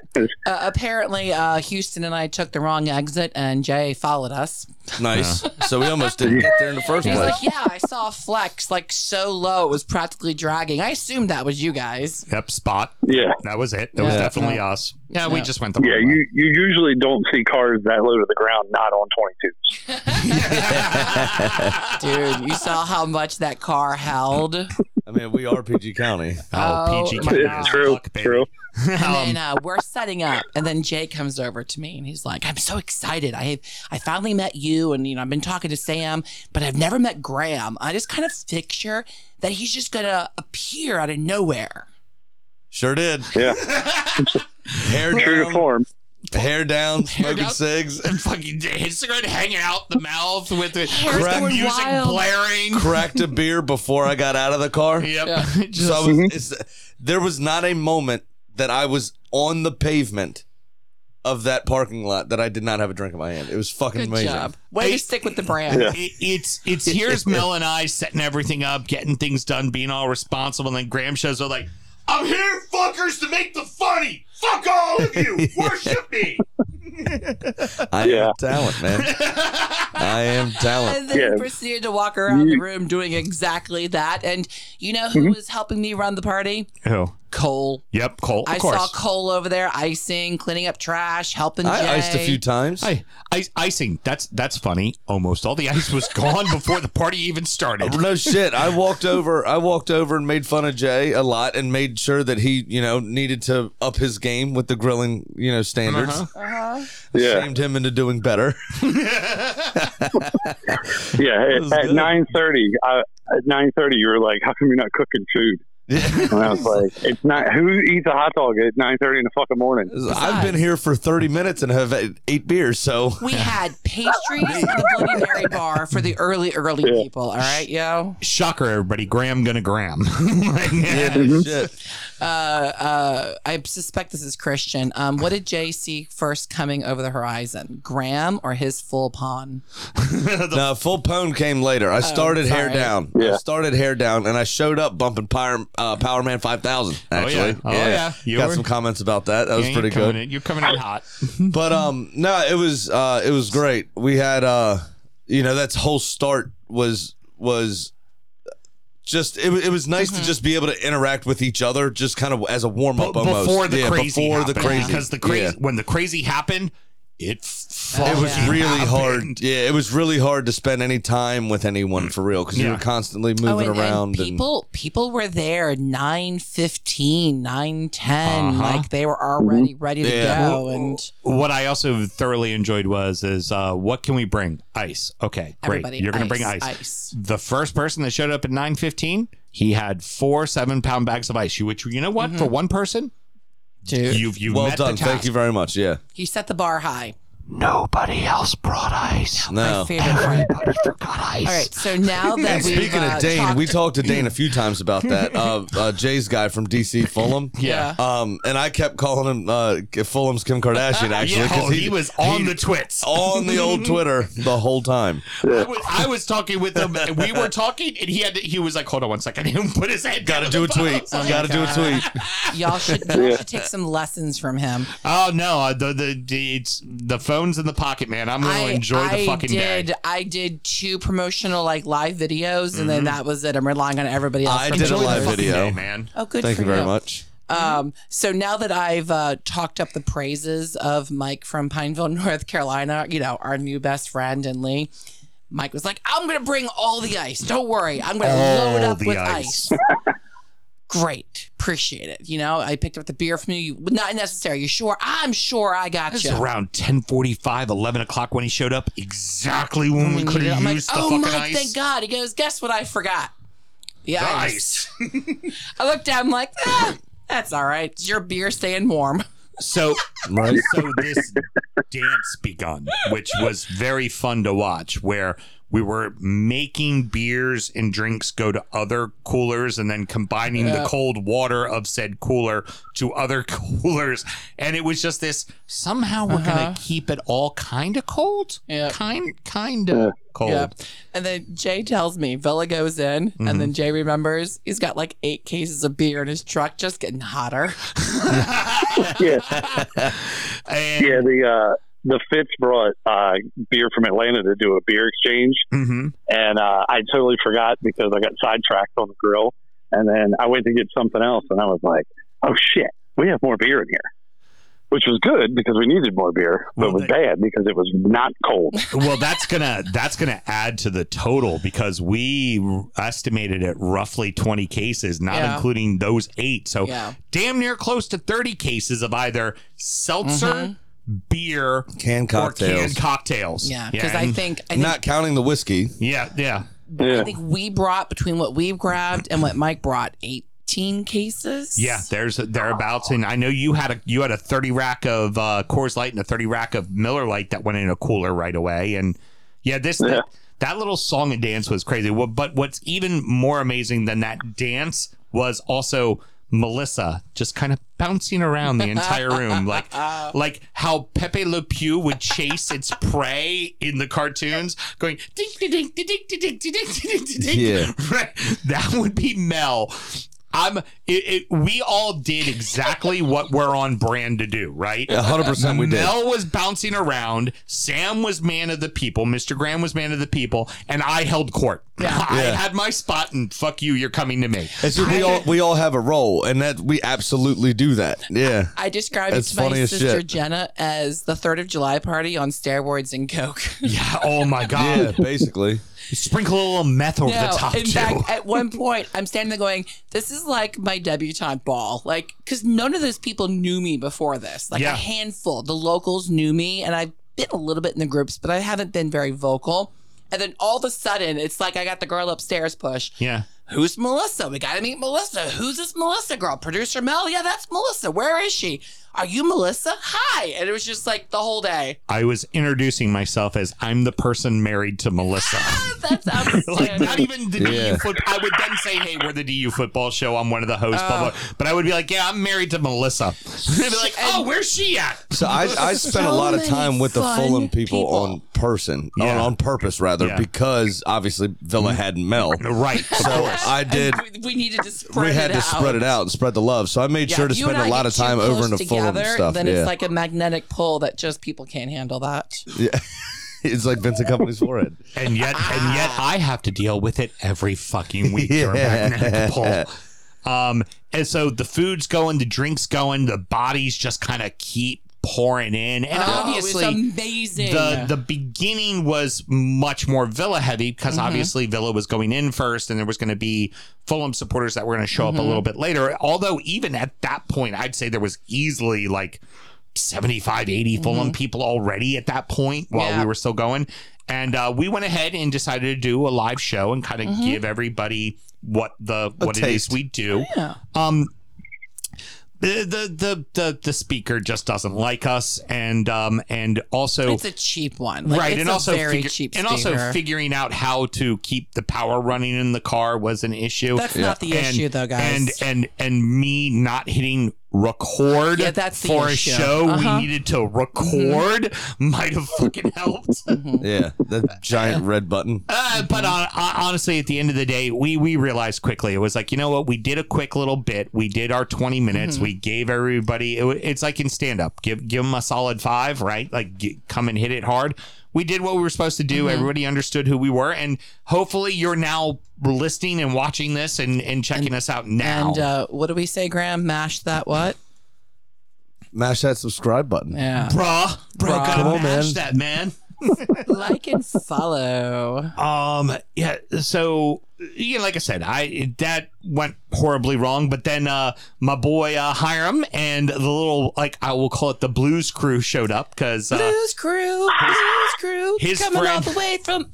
uh, apparently, uh, Houston and I took the wrong exit, and Jay followed us. Nice. so we almost didn't get there in the first He's place. like, "Yeah, I saw flex like so low, it was practically dragging. I assumed that was you guys." Yep, spot. Yeah. That was it. That was Yeah. definitely us. Yeah, we Yeah. just went the Yeah. wrong way. You, you usually don't see cars that low to the ground not on 22s. Dude, you saw how much that car held. I mean, we are PG County. Oh, Oh, PG my County. God. True. Fuck, baby. True. And Um, then uh, we're setting up, and then Jay comes over to me, and he's like, "I'm so excited! I have, I finally met you, and you know, I've been talking to Sam, but I've never met Graham. I just kind of picture that he's just gonna appear out of nowhere. Sure did. Yeah. Hair True to form. Hair down, smoking down. cigs, and fucking his cigarette hanging out the mouth with the, Hair's with the music wild. blaring. cracked a beer before I got out of the car. Yep. Yeah. Just- So I was, mm-hmm. it's, there was not a moment that I was on the pavement of that parking lot that I did not have a drink in my hand. It was fucking Good amazing. job. Way Hey- to stick with the brand. Yeah. it- it's it's here's Mel and I setting everything up, getting things done, being all responsible, and then Graham shows up like, "I'm here, fuckers, to make the funny. Fuck all of you. Worship me." I Yeah. am talent, man. I am talent. And then Yeah. proceeded to walk around the room doing exactly that. And you know who mm-hmm. was helping me run the party? Oh, Cole. yep, Cole. Of I course. saw Cole over there icing, cleaning up trash, helping Jay. I iced a few times. Hey, ice, icing. That's that's funny. Almost all the ice was gone before the party even started. No shit. I walked over. I walked over and made fun of Jay a lot, and made sure that he, you know, needed to up his game with the grilling, you know, standards. Uh-huh. Yeah. Shamed him into doing better. Yeah. At, at good. 930, I, at 930, you were like, how come you're not cooking food? And I was like, it's not, who eats a hot dog at 930 in the fucking morning? I've been here for thirty minutes and have had eight beers. So We had pastries at the Bloody Mary bar for the early, early Yeah. people. All right, yo. Shocker, everybody. Graham gonna Graham. yeah, no shit. Uh, uh, I suspect this is Christian. Um, what did Jay see first coming over the horizon? Graham or his full pawn? No, full pawn came later. I started hair Oh, sorry. down. I Yeah. started hair down, and I showed up bumping Power uh, Power Man five thousand. Oh, Actually, yeah. Oh, yeah. You got were- some comments about that. That was pretty good. In, you're coming in hot. But um, no, it was uh, it was great. We had uh, you know, that whole start was was just it, it was nice Mm-hmm. to just be able to interact with each other, just kind of as a warm up B- almost before the yeah, crazy before happened, the crazy because the crazy yeah. when the crazy happened It It was fucking really happened. hard. Yeah, it was really hard to spend any time with anyone for real because you were constantly Oh, moving and, around. and people people were there 9 15 9 10 Uh-huh. like they were already ready to Yeah. go and What I also thoroughly enjoyed was is uh, what can we bring? Ice. Okay, great. everybody You're gonna bring ice. ice. The first person that showed up at nine fifteen, he had four seven pound bags of ice. Which you know what? Mm-hmm. For one person, Dude, you've you've well met done. The task. Thank you very much. Yeah. he set the bar high Nobody else brought ice. my No. favorite friend Everybody forgot ice. all right so now that And we've speaking uh, of Dane, talked- we talked to Dane a few times about that. Uh, uh, Jay's guy from DC Fulham. Yeah. Um, and I kept calling him uh, Fulham's Kim Kardashian actually Yeah, because oh, he, was on the twits. on the old Twitter the whole time. I was, I was talking with him. and We were talking, and he had to, he was like, "Hold on one second. He put his head. Got to do a the phone. tweet. Got to do a tweet. y'all should y'all should take some lessons from him Oh no, uh, the the the, it's, the phone's in the pocket, man. I'm going to enjoy the fucking did day. I did two promotional like live videos and then that was it. I'm relying on everybody else. I for did a me. live video. day, man. Oh, good. Thank for you very much. Um, so now that I've uh, talked up the praises of Mike from Pineville, North Carolina, you know, our new best friend and Lee, Mike was like, I'm going to bring all the ice. Don't worry. I'm going to load up the with ice." ice. Great. Appreciate it. You know, I picked up the beer from you. Not necessary. You sure? I'm sure I got It you. was around 10:45, 11 o'clock when he showed up. Exactly when we could have like, used the oh, fucking Mike, ice. thank God. He goes, guess what I forgot? The The ice. ice. I looked down, I'm like, ah, that's all right. It's your beer staying warm. So Right. so this dance begun, which was very fun to watch, where we were making beers and drinks go to other coolers and then combining the cold water of said cooler to other coolers. And it was just this somehow we're gonna keep it all kind of cold. Yep. Kind kind of cold. Yeah. And then Jay tells me, Villa goes in, and then Jay remembers he's got like eight cases of beer in his truck, just getting hotter. Yeah, And yeah. The uh, the Fitz brought uh, beer from Atlanta to do a beer exchange, Mhm. and uh, I totally forgot because I got sidetracked on the grill, and then I went to get something else, and I was like, "Oh shit, we have more beer in here," which was good because we needed more beer, but Well, it was they- bad because it was not cold. well that's gonna that's gonna add to the total because we estimated it roughly 20 cases not Yeah. including those eight so Yeah. damn near close to 30 cases of either seltzer beer Canned or cocktails. canned cocktails Yeah. Because I and- think, I think, Not counting the whiskey. yeah yeah I think we brought between what we grabbed and what Mike brought 18 cases. yeah there's thereabouts and i know you had a you had a 30 rack of uh Coors Light and a 30 rack of Miller Lite that went in a cooler right away and yeah this Yeah. That, that little song and dance was crazy well, but what's even more amazing than that dance was also Melissa just kind of bouncing around the entire room like like how Pepe Le Pew would chase its prey in the cartoons going ding ding ding ding ding ding ding ding ding ding ding Yeah. right that would be Mel I'm it, it, we all did exactly what we're on brand to do right A hundred percent we did. Mel was bouncing around. Sam was man of the people. Mr. Graham was man of the people, and I held court. I Yeah. had my spot, and fuck you, you're coming to me. It's just we all we all have a role, and that we absolutely do that. Yeah. I described That's it to my sister shit. Jenna as the 3rd of July party on steroids and Coke. Yeah. Oh my god. Yeah, god. Basically. Sprinkle a little meth over No, the top in too. fact, at one point, I'm standing there going, "This is like my debutante ball," like because none of those people knew me before this. Like Yeah. a handful, the locals knew me, and I've been a little bit in the groups, but I haven't been very vocal. And then all of a sudden, it's like I got the girl upstairs push. yeah. Who's Melissa? We got to meet Melissa. Who's this Melissa girl? Producer Mel? Yeah, that's Melissa. Where is she? Are you Melissa? Hi. And it was just like the whole day. I was introducing myself as I'm the person married to Melissa. That's like not even the Yeah. DU foot. I would then say, "Hey, we're the DU football show. I'm one of the hosts." blah, blah. Oh. But I would be like, "Yeah, I'm married to Melissa." They'd be like, "Oh, where's she at?" So I, I spent a lot of time with the Fulham people, people. on person, on, Yeah. on purpose rather, Yeah. because obviously Villa mm-hmm. had Mel. Right. Of So course. I did. we, we needed to spread We had it to out. spread it out and spread the love. So I made Yeah, sure to spend a lot of time over in the Fulham together, stuff. Then yeah. it's like a magnetic pull that just people can't handle that. yeah. it's like Vincent Kompany's forehead. and yet and yet I have to deal with it every fucking week. Your Yeah. magnetic pull. Um, and so the food's going, the drinks going, the bodies just kind of keep pouring in, and Oh, obviously amazing. the the beginning was much more Villa heavy because Mm-hmm. obviously Villa was going in first, and there was going to be Fulham supporters that were going to show Mm-hmm. up a little bit later. Although even at that point, I'd say there was easily like 75, 80 Fulham people already at that point while Mm-hmm. Yeah. we were still going. And uh, we went ahead and decided to do a live show and kind of Mm-hmm. give everybody what the what it is we do. yeah. Um, the, the the the the speaker just doesn't like us, and um and also It's a cheap one. Like, right, it's and a also very figure- cheap and also figuring out how to keep the power running in the car was an issue. That's not the And- issue, though, guys. And and and me not hitting record Yeah, that's the for issue. a show Uh-huh. we needed to mm-hmm. record might have fucking mm-hmm. helped. Mm-hmm. Yeah, that giant red button. Uh, but on, on- honestly, at the end of the day, we we realized quickly it was like you know what we did a quick little bit. We did our twenty minutes. We gave everybody. It, it's like in stand up. Give give them a solid five, right? Like g come and hit it hard. We did what we were supposed to do. Everybody understood who we were, and hopefully, you're now listening and watching this and, and checking us out now. And uh, what do we say, Graham? Mash that what? Mash that subscribe button. Yeah. bruh, bro, Bruh. gotta Come on, mash man. that, man. like and follow. Um. Yeah. So, yeah, like I said, I that went horribly wrong. But then, uh, my boy uh, Hiram and the little like I will call it the Blues Crew showed up because uh, Blues Crew, Blues Crew, his coming all the way from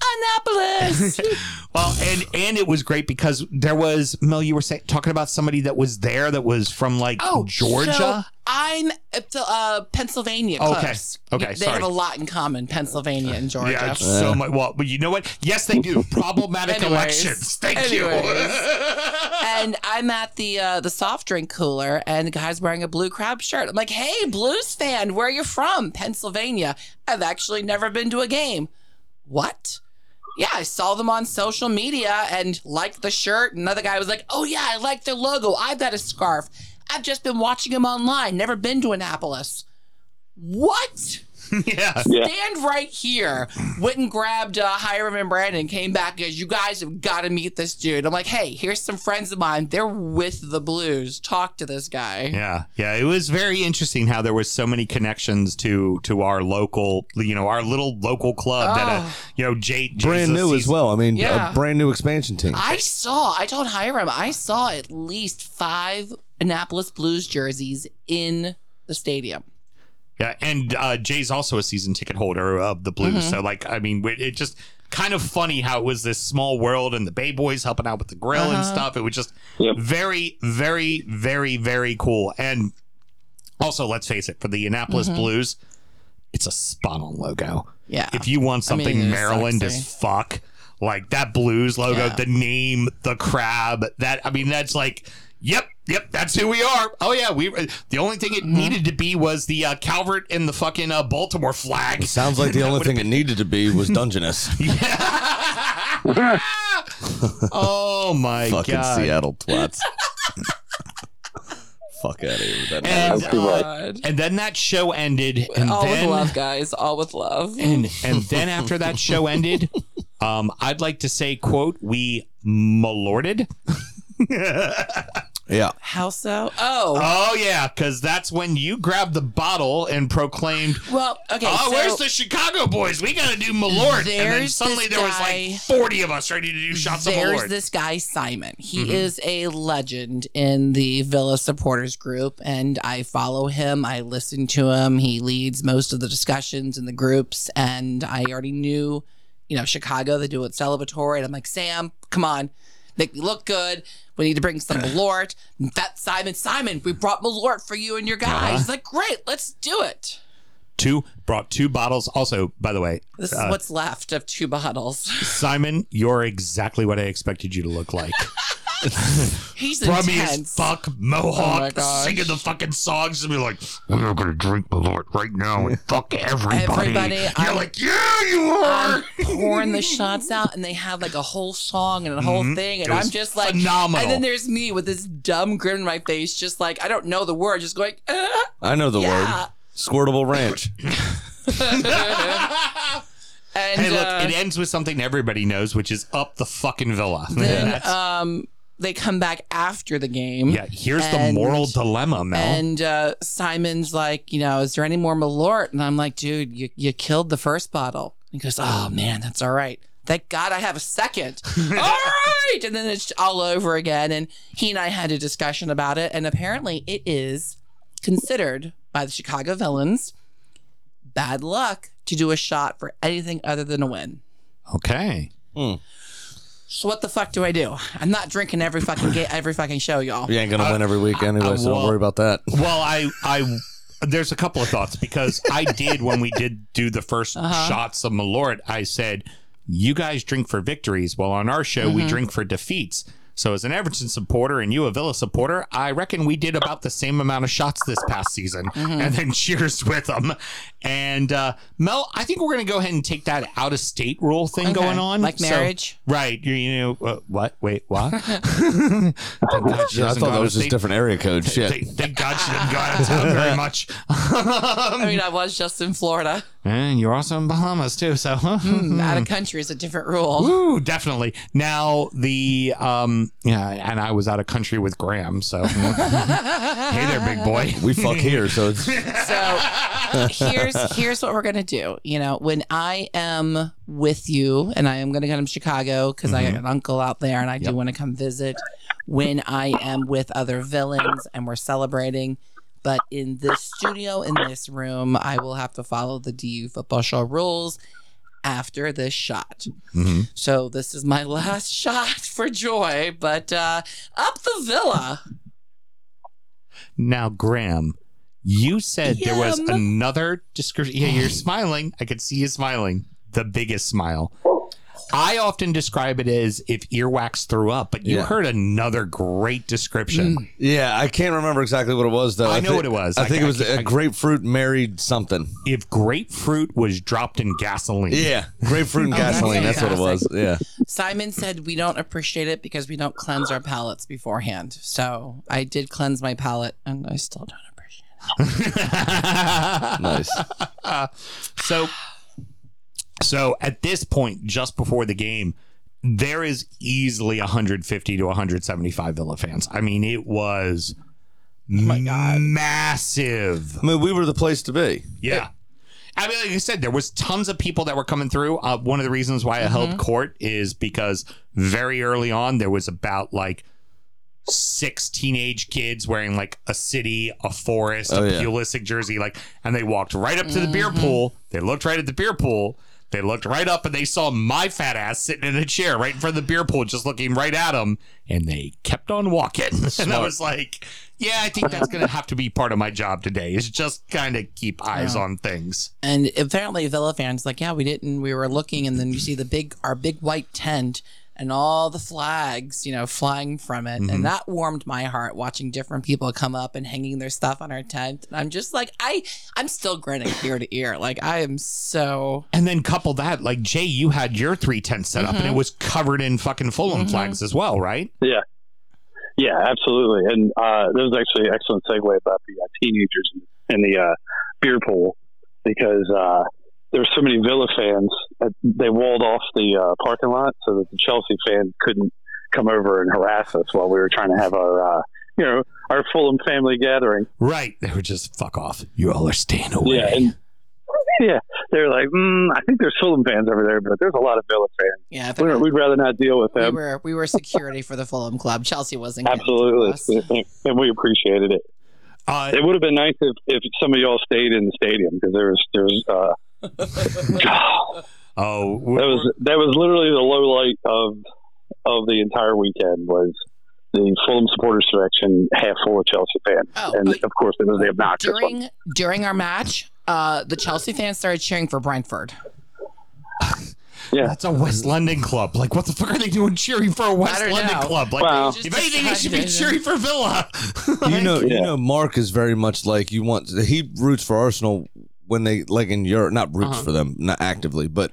Annapolis. well, and and it was great because there was Mel. You were saying talking about somebody that was there that was from like Oh, Georgia. so I'm at uh, Pennsylvania. Okay. Close. Okay, They sorry. have a lot in common, Pennsylvania and Georgia. yeah, so much. Well, but you know what? Yes, they do. Problematic Anyways. elections. Thank Anyways. you. and I'm at the uh, the soft drink cooler, and the guy's wearing a blue crab shirt. I'm like, "Hey, Blues fan, where are you from? Pennsylvania. I've actually never been to a game. What? Yeah, I saw them on social media and liked the shirt. Another guy was like, "Oh yeah, I like their logo. I've got a scarf. I've just been watching him online. Never been to Annapolis. What? yeah. Yeah. Stand right here. Went and grabbed uh, Hiram and Brandon. Came back because you guys have got to meet this dude. I'm like, hey, here's some friends of mine. They're with the Blues. Talk to this guy. Yeah, yeah, it was very interesting how there was so many connections to to our local, you know, our little local club that, uh, Oh. you know, Jay, Jay's Brand a new as well. I mean, Yeah. a brand new expansion team. I saw. I told Hiram I saw at least five Annapolis Blues jerseys in the stadium. Yeah, and uh, Jay's also a season ticket holder of the Blues, Mm-hmm. so like, I mean, it it just kind of funny how it was this small world and the Bay Boys helping out with the grill and Uh-huh. stuff. It was just Yep. very, very, very, very cool. And also, let's face it, for the Annapolis Mm-hmm. Blues, it's a spot on logo. Yeah. if you want I mean, something Maryland sexy. as fuck, like that blues logo, Yeah. the name, the crab, that I mean, that's like, yep, yep, that's who we are. Oh yeah, we. The only thing it Mm-hmm. needed to be was the uh, Calvert and the fucking uh, Baltimore flag. Sounds like the only would've thing it needed to be was Dungeness. oh my Fucking god! Seattle twats. Fuck out of here with that. And, That's. God. and then that show ended, and All then with love, guys. All with love. and and then after that show ended, um, I'd like to say, quote, we malorded. Yeah. How so? Oh. Oh yeah, because that's when you grabbed the bottle and proclaimed, well, okay. "Oh, so where's the Chicago boys? We got to do Malort." And then suddenly this there was guy- like forty of us ready to do shots of There's this guy Simon. He Mm-hmm. is a legend in the Villa supporters group, and I follow him. I listen to him. He leads most of the discussions in the groups, and I already knew, you know, Chicago. They do it celebratory, and I'm like, Sam, come on, make me look good. We need to bring some Malort. That Simon, Simon, we brought Malort for you and your guys. Uh-huh. He's like, great, let's do it. two brought two bottles. Also, by the way, This is uh, what's left of two bottles. Simon, you're exactly what I expected you to look like. He's Brummy as intense. fuck, Oh mohawk, my gosh. singing the fucking songs, and be like, "I'm not gonna drink Malort right now and fuck everybody." Everybody, You're I'm- like, "Yeah, you are." I'm pouring the shots out, and they have like a whole song and a whole thing, and Mm-hmm. It was I'm just like phenomenal. And then there's me with this dumb grin on my face, just like I don't know the word, just going. Uh, I know the Yeah. word. Squirtable Ranch. and Hey, look, uh, it ends with something everybody knows, which is up the fucking villa. then That's- um, they come back after the game. Yeah, here's the moral dilemma, Mel. And uh, Simon's like, you know, is there any more Malort? And I'm like, dude, you, you killed the first bottle. He goes, oh man, that's all right. Thank God I have a second. all right. And then it's all over again. And he and I had a discussion about it. And apparently it is considered by the Chicago Villans bad luck to do a shot for anything other than a win. okay. So what the fuck do I do? I'm not drinking every fucking ga- every fucking show, y'all. You ain't gonna win every week anyway, so well- don't worry about that. Well, I, I, there's a couple of thoughts because I did when we did do the 1st Uh-huh. shots of Malort. I said, "You guys drink for victories, well, on our show Mm-hmm. we drink for defeats." So, as an Everton supporter and you a Villa supporter, I reckon we did about the same amount of shots this past season, Mm-hmm. and then cheers with them. And uh, Mel, I think we're going to go ahead and take that out of state rule thing Okay. going on, Like So- marriage? right? You, you know uh, what? Wait, what? Thank God she Yeah, I thought that was just state. different area code shit. Thank, thank God she didn't go out of town very much. I mean, I was just in Florida. And you're also in Bahamas too, so Mm, Out of country is a different rule. Ooh, definitely. Now the um yeah, and I was out of country with Graham, so hey there, big boy. We fuck here, so it's So here's here's what we're gonna do. You know, when I am with you, and I am gonna come to Chicago because I got an uncle out there, and I do want to come visit. When I am with other Villans and we're celebrating, but in this studio, in this room, I will have to follow the DU football show rules after this shot. Mhm. So this is my last shot for joy, but uh, up the villa. Now, Graham, you said there was another description. Yeah, you're smiling. I could see you smiling. The biggest smile. I often describe it as if earwax threw up, but you Yeah. heard another great description. Mm. yeah. I can't remember exactly what it was though. I know think- what it was. I I think ca- it was I a grapefruit married something. If grapefruit was dropped in gasoline, Yeah, grapefruit and Oh, gasoline. That's what it was. Yeah. Simon said we don't appreciate it because we don't cleanse our palates beforehand. So I did cleanse my palate, and I still don't appreciate it. Nice. So, so at this point, just before the game, there is easily 150 to 175 Villa fans. I mean, it was my God. massive. I mean, we were the place to be. Yeah. I mean, like I said, there was tons of people that were coming through. Uh, one of the reasons why I held court is because very early on there was about like six teenage kids wearing like a city, a forest, Oh, a yeah. Pulisic jersey, like, and they walked right up to the beer pool. They looked right at the beer pool. They looked right up and they saw my fat ass sitting in a chair right in front of the beer pool, just looking right at them. And they kept on walking. And I was like, yeah, I think that's going to have to be part of my job today is just kind of keep eyes on things. And apparently, Villa fans like, yeah, we didn't. We were looking, and then you see the big, our big white tent, and all the flags, you know, flying from it, and that warmed my heart watching different people come up and hanging their stuff on our tent. And I'm just like, I, I'm still grinning ear to ear. Like I am so. And then couple that, like Jay, you had your three tents set up and it was covered in fucking Fulham flags as well, right? Yeah. Yeah, absolutely. And uh, there was actually an excellent segue about the uh, teenagers in the uh, beer pool because uh, there were so many Villa fans. That they walled off the uh, parking lot so that the Chelsea fans couldn't come over and harass us while we were trying to have our, uh, you know, our Fulham family gathering. Right. They were just fuck off. You all are staying away. Yeah, and yeah, they're like, mm, I think there's Fulham fans over there, but there's a lot of Villa fans. Yeah, We- think We'd rather not deal with we them. were we were security for the Fulham club. Chelsea wasn't. getting to. Absolutely, and we appreciated it. Uh, It would have been nice if, if some of y'all stayed in the stadium because there was there was uh, God, oh, that was that was literally the low light of of the entire weekend was the Fulham supporters section half full of Chelsea fans, Oh, and but- of course it was the obnoxious one. during during our match, uh, the Chelsea fans started cheering for Brentford. Yeah. that's a West London club. Like, what the fuck are they doing cheering for a West London know. club? Like, Wow. if anything, they should be cheering for Villa. you know, Yeah. you know, Mark is very much like you want. He roots for Arsenal when they like in Europe, not roots Uh-huh. for them, not actively, but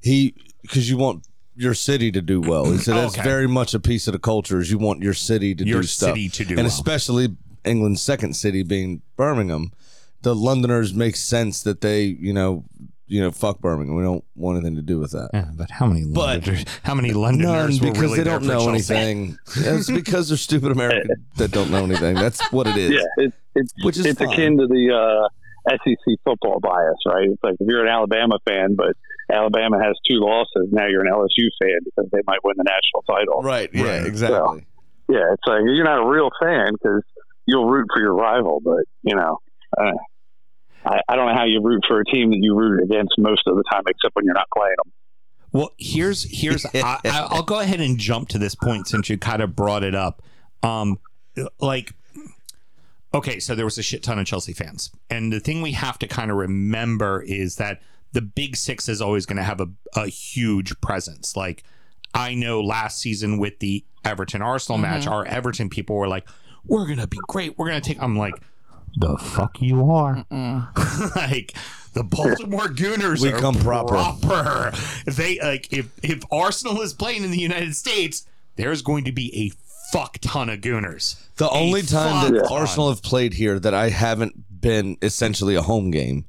he because you want your city to do well. He said that's Okay. very much a piece of the culture. Is you want your city to Your do stuff, city to do and well. especially England's second city being Birmingham. The Londoners make sense that they, you know, you know, fuck Birmingham. We don't want anything to do with that. Yeah, but how many But- Londoners, how many None Londoners were because really they don't know anything. it's because they're stupid Americans that don't know anything. That's what it is. Yeah, it's it's Which is it's fine. akin to the uh, SEC football bias, right? It's like if you're an Alabama fan, but Alabama has two losses, now you're an LSU fan because they might win the national title. Right. Yeah. Right. Exactly. Yeah, it's like you're not a real fan because you'll root for your rival, but you know, uh, I, I don't know how you root for a team that you root against most of the time, except when you're not playing them. Well, here's here's I, I- I'll go ahead and jump to this point since you kind of brought it up. Um, like, okay, so there was a shit ton of Chelsea fans, and the thing we have to kind of remember is that the Big Six is always going to have a, a huge presence. Like, I know last season with the Everton Arsenal match, mm-hmm. our Everton people were like, "We're gonna be great. We're gonna take." I'm like, "The fuck you are." like the Baltimore Gooners We are come proper. proper. If they like if if Arsenal is playing in the United States, there's going to be a fuck ton of Gooners. The only time that. Arsenal have played here that I haven't been essentially a home game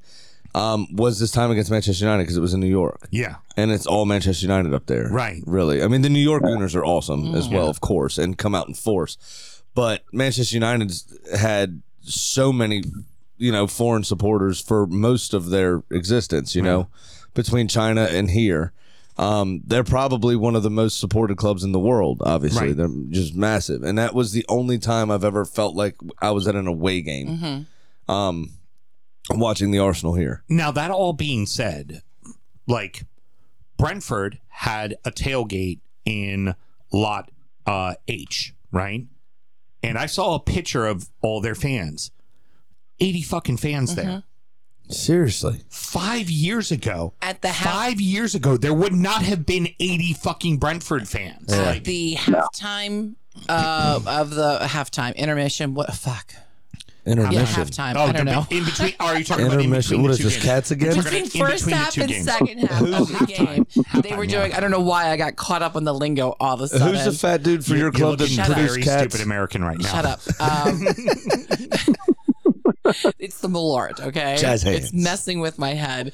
um, was this time against Manchester United because it was in New York. Yeah. And it's all Manchester United up there. Right. Really. I mean, the New York Gooners are awesome as well, of course, and come out in force. But Manchester United's had so many, you know, foreign supporters for most of their existence, you know, between China and here. Um, they're probably one of the most supported clubs in the world, obviously. Right. They're just massive. And that was the only time I've ever felt like I was at an away game. Um, watching the Arsenal here. Now that all being said, like Brentford had a tailgate in lot uh, H, right? And I saw a picture of all their fans. 80 fucking fans there. Seriously. Five years ago, At the half five years ago, there would not have been 80 fucking Brentford fans. at the halftime uh, of the halftime intermission. What fuck? Yeah, Intermission. halftime. oh, I don't the- know. in between, are you talking about in Intermission. between What the is two this, games? cats again? We're Between gonna- in first between the half two and games. second half of the game, they were doing. yeah. I don't know why I got caught up on the lingo all of a sudden. Who's the fat dude for You're- your club that looking Shut up. produce very cats? stupid American right now. Shut up. Um, it's the Malort, okay? Jazz hands. It's messing with my head.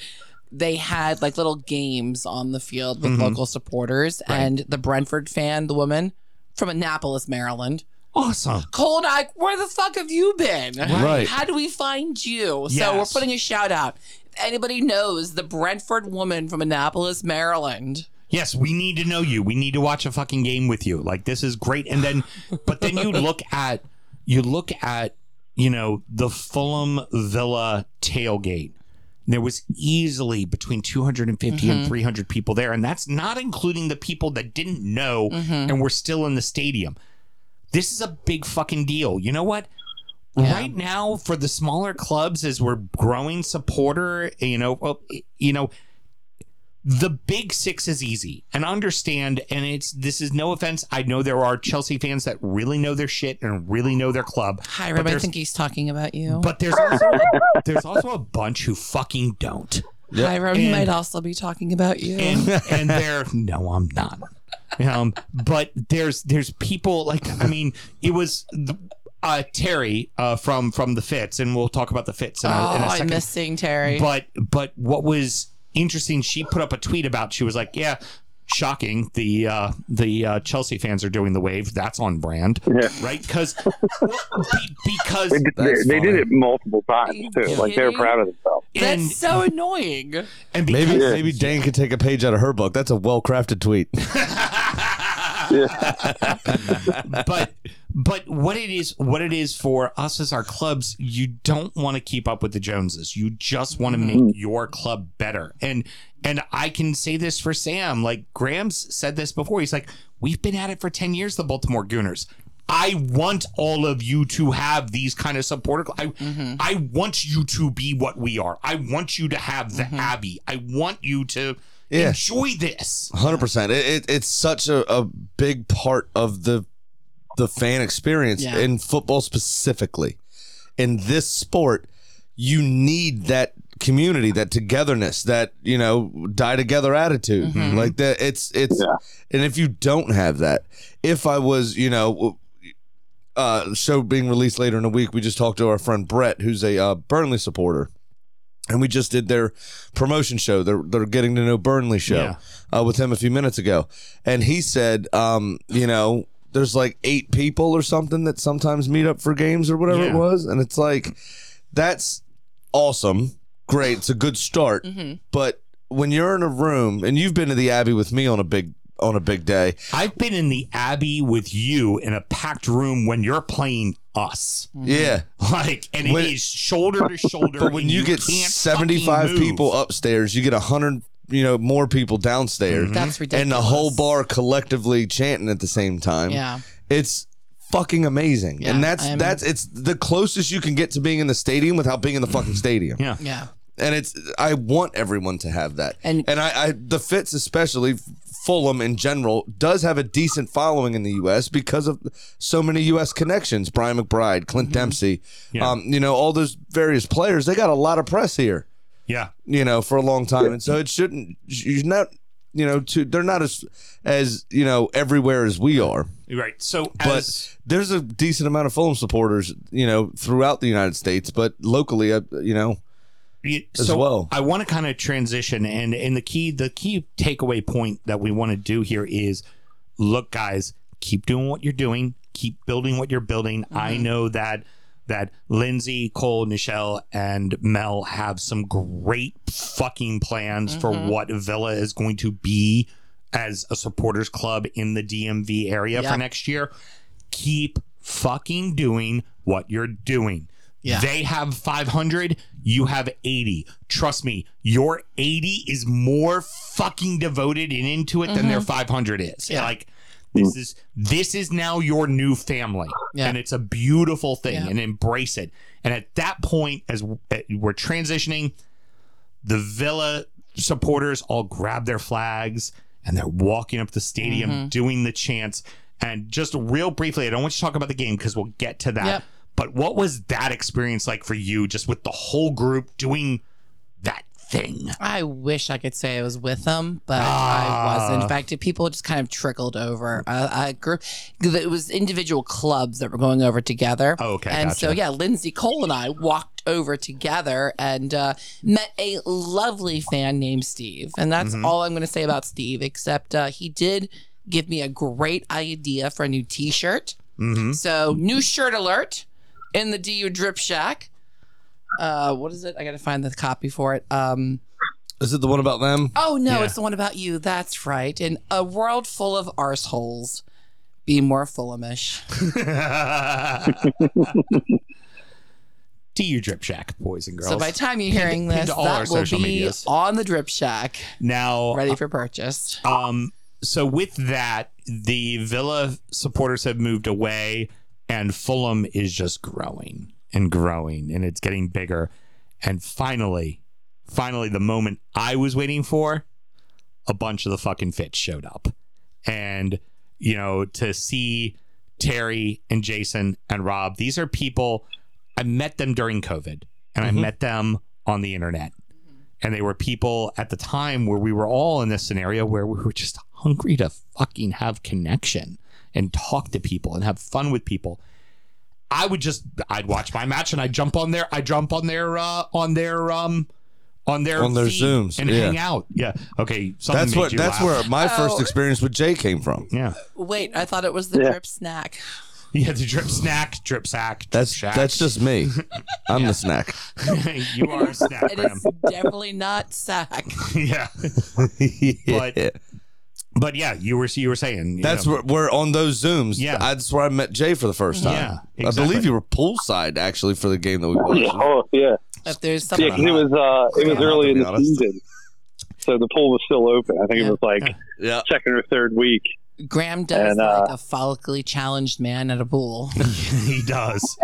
They had like little games on the field with Mm-hmm. local supporters, and the Brentford fan, the woman from Annapolis, Maryland, Awesome. And I, where the fuck have you been? Right. How do we find you? Yes. So we're putting a shout out. If anybody knows the Brentford woman from Annapolis, Maryland. Yes, we need to know you. We need to watch a fucking game with you. Like this is great. And then, but then you look at, you look at, you know, the Fulham Villa tailgate. There was easily between 250 and mm-hmm. 300 people there. And that's not including the people that didn't know mm-hmm. and were still in the stadium. This is a big fucking deal. You know what? Right now, for the smaller clubs, as we're growing supporter, you know, you know, the big six is easy and understand and it's this is no offense i know there are chelsea fans that really know their shit and really know their club Hi Hiram, I think he's talking about you. but there's also there's also a bunch who fucking don't Hiram, he And- might also be talking about you. and and they're no i'm not um but there's there's people like i mean it was the, uh terry uh from from the fits and we'll talk about the fits in a, oh, in a I second miss seeing Terry. but but what was interesting, she put up a tweet about. She was like, "Yeah, shocking. The uh, the uh, Chelsea fans are doing the wave. That's on brand, Yeah. right? Because because They, did- they, they did it multiple times you too. Like they're proud of themselves. That's and, so annoying. and because, Maybe maybe Dan could take a page out of her book. That's a well crafted tweet. but but what it is what it is for us as our clubs you don't want to keep up with the joneses. You just want to mm-hmm. make your club better. And and i can say this for sam like graham's said this before. He's like we've been at it for 10 years the baltimore gooners. I want all of you to have these kind of supporter. I, mm-hmm. I want you to be what we are. I want you to have the mm-hmm. Abbey. I want you to Yeah. enjoy this. Hundred percent. It, it, it's such a, a big part of the the fan experience Yeah. in football specifically. In this sport, you need that community, that togetherness, that you know die together attitude. Like that. It's it's Yeah. and if you don't have that, if I was you know. Uh, show being released later in the week. We just talked to our friend Brett, who's a uh, Burnley supporter, and we just did their promotion show. They're they're getting to know Burnley show uh, with him a few minutes ago, and he said, um, you know, there's like eight people or something that sometimes meet up for games or whatever it was, and it's like that's awesome, great, it's a good start, but when you're in a room and you've been to the Abbey with me on a big on a big day, I've been in the Abbey with you in a packed room when you're playing us. Mm-hmm. yeah. Like, and it When- is shoulder to shoulder. But when and you, get 75 people upstairs, you get 100, you know, more people downstairs. Mm-hmm. That's ridiculous. And the whole bar collectively chanting at the same time. Yeah. It's fucking amazing. Yeah, and that's I'm- that's it's the closest you can get to being in the stadium without being in the fucking stadium. Yeah. Yeah. And it's I want everyone to have that. And- and I, I the Fits especially Fulham in general does have a decent following in the US because of so many US connections. Brian McBride, Clint Mm-hmm. Dempsey, Yeah. um, you know, all those various players, they got a lot of press here Yeah. you know, for a long time, and so it shouldn't. You're not, you know, to they're not as as you know everywhere as we are, Right. So, but as, there's a decent amount of Fulham supporters, you know, throughout the United States, but locally, uh, you know, y- as so well. I want to kind of transition, and and the key the key takeaway point that we want to do here is, look, guys, keep doing what you're doing, keep building what you're building. I mm-hmm. know that that Lindsay, Cole, Nichelle, and Mel have some great fucking plans for mm-hmm. what Villa is going to be as a supporters club in the DMV area for next year. Keep fucking doing what you're doing. Yeah. They have 500, you have 80. Trust me, your 80 is more fucking devoted and into it than their 500 is. Mm-hmm. Yeah. Like this is this is now your new family. Yeah. And it's a beautiful thing Yeah. and embrace it. And at that point as uh, we're transitioning the Villa supporters all grab their flags and they're walking up the stadium Mm-hmm. doing the chants. And just real briefly, I don't want you to talk about the game because we'll get to that. Yep. But what was that experience like for you, just with the whole group doing that thing? I wish I could say I was with them, but Ah. I wasn't. In fact, people just kind of trickled over. A, a group, it was individual clubs that were going over together. Oh, okay, And so, yeah, Lindsay Cole and I walked over together and uh, met a lovely fan named Steve. And that's Mm-hmm. all I'm going to say about Steve, except uh, he did give me a great idea for a new t shirt. Mm-hmm. So, new shirt alert in the DU Drip Shack. Uh, what is it? I got to find the copy for it. Um, is it the one about them? Oh no, Yeah. it's the one about you. That's right. In a world full of arseholes, be more Fulhamish. to you, Drip Shack, boys and girls. So by the time you're hearing Pinned this, to that will be medias. on the Drip Shack, now, ready for purchase. Um, so with that, the Villa supporters have moved away, and Fulham is just growing and growing, and it's getting bigger. And finally, finally, the moment I was waiting for, a bunch of the fucking fits showed up, and you know to see Terry and Jason and Rob. These are people I met them during COVID, and I mm-hmm. met them on the internet and they were people at the time where we were all in this scenario where we were just hungry to fucking have connection and talk to people and have fun with people. I would just I'd watch my match and I'd jump on their I jump on their uh on their um on their On their Zooms, and yeah. hang out. Yeah. Okay. Something That's made what. That's laugh. where my first Oh. experience with Jay came from. Yeah. Wait, I thought it was the Yeah. Drip Snack. Yeah. The drip snack, drip sack. Drip That's shack. that's just me. I'm the snack. you are a snack. It Graham. is definitely not sack. yeah. But- But yeah, you were you were saying you That's know, where we're on those zooms. Yeah. that's where I met Jay for the first time. Yeah, I believe you were poolside actually for the game that we Yeah, watched. oh yeah, If there's something. yeah. something, 'cause it was uh, it was Yeah, early in the honest. season, so the pool was still open. I think Yeah. it was like Yeah, second or third week. Graham does And, uh, like a follically challenged man at a pool. he does.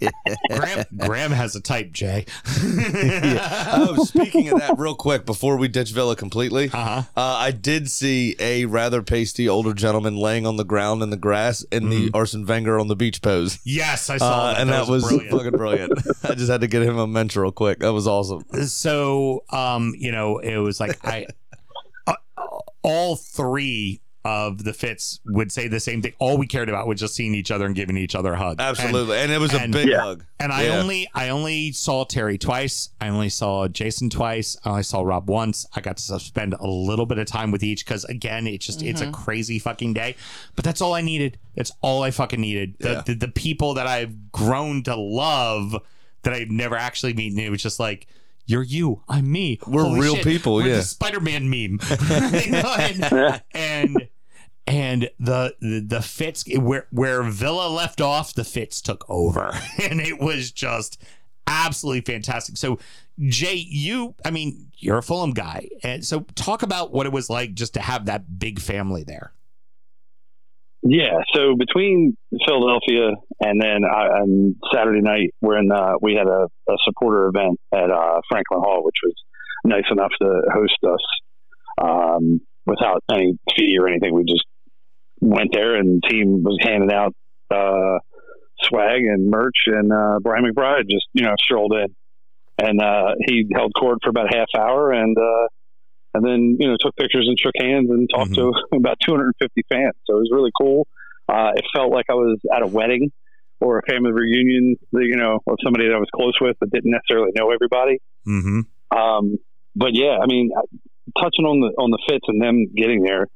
Graham, Graham has a type, Jay. oh, speaking of that, real quick before we ditch Villa completely, Uh-huh. uh, I did see a rather pasty older gentleman laying on the ground in the grass in the Arsene Wenger on the beach pose. Yes, I saw Uh, that. and that, was, brilliant. fucking brilliant. I just had to get him a mention real quick. That was awesome. so um you know it was like i uh, all three of the Fits would say the same thing. All we cared about was just seeing each other and giving each other a hug. Absolutely, and, it was and- a big Yeah. hug. And I Yeah. only I only saw Terry twice. I only saw Jason twice. I only saw Rob once. I got to spend a little bit of time with each because again, it's just it's a mm-hmm. crazy fucking day. But that's all I needed. It's all I fucking needed. The, Yeah. the the people that I've grown to love that I've never actually met. It was just like. You're you. I'm me. We're Holy real shit. people, We're yeah. The Spider-Man meme. And, and and the, the the fits where where Villa left off, the fits took over, and it was just absolutely fantastic. So, Jay, you, I mean, you're a Fulham guy, and so talk about what it was like just to have that big family there. Yeah, so between Philadelphia and then uh, on Saturday night, when uh, we had a, a supporter event at uh, Franklin Hall, which was nice enough to host us um, without any fee or anything. We just went there, and the team was handing out uh, swag and merch, and uh, Brian McBride just you know strolled in, and uh, he held court for about a half hour, and uh, and then you know took pictures and shook hands and talked to about 250 fans. So it was really cool. Uh, it felt like I was at a wedding or a family reunion, you know, of somebody that I was close with but didn't necessarily know everybody. Mm-hmm. Um, but yeah, I mean, touching on the on the fits and them getting there,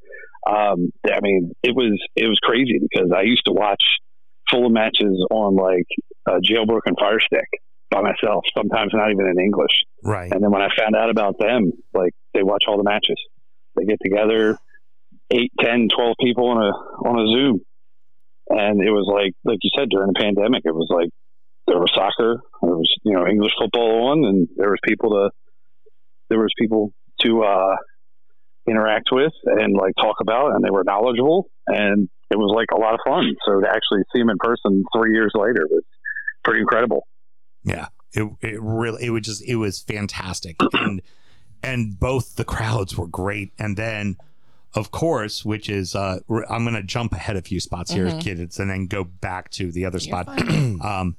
um, I mean, it was it was crazy because I used to watch Fulham matches on like a jailbroken Fire Stick by myself, sometimes not even in English. Right. And then when I found out about them, like they watch all the matches. They get together, eight, ten, twelve people on a on a Zoom. And it was like like you said, during the pandemic, it was like there was soccer, there was, you know, English football on and there was people to there was people to uh interact with and like talk about and they were knowledgeable and it was like a lot of fun. So to actually see them in person three years later was pretty incredible. Yeah. It it really it was just it was fantastic. And and both the crowds were great. And then of course, which is uh I'm gonna jump ahead a few spots here, kids, and then go back to the other spot. um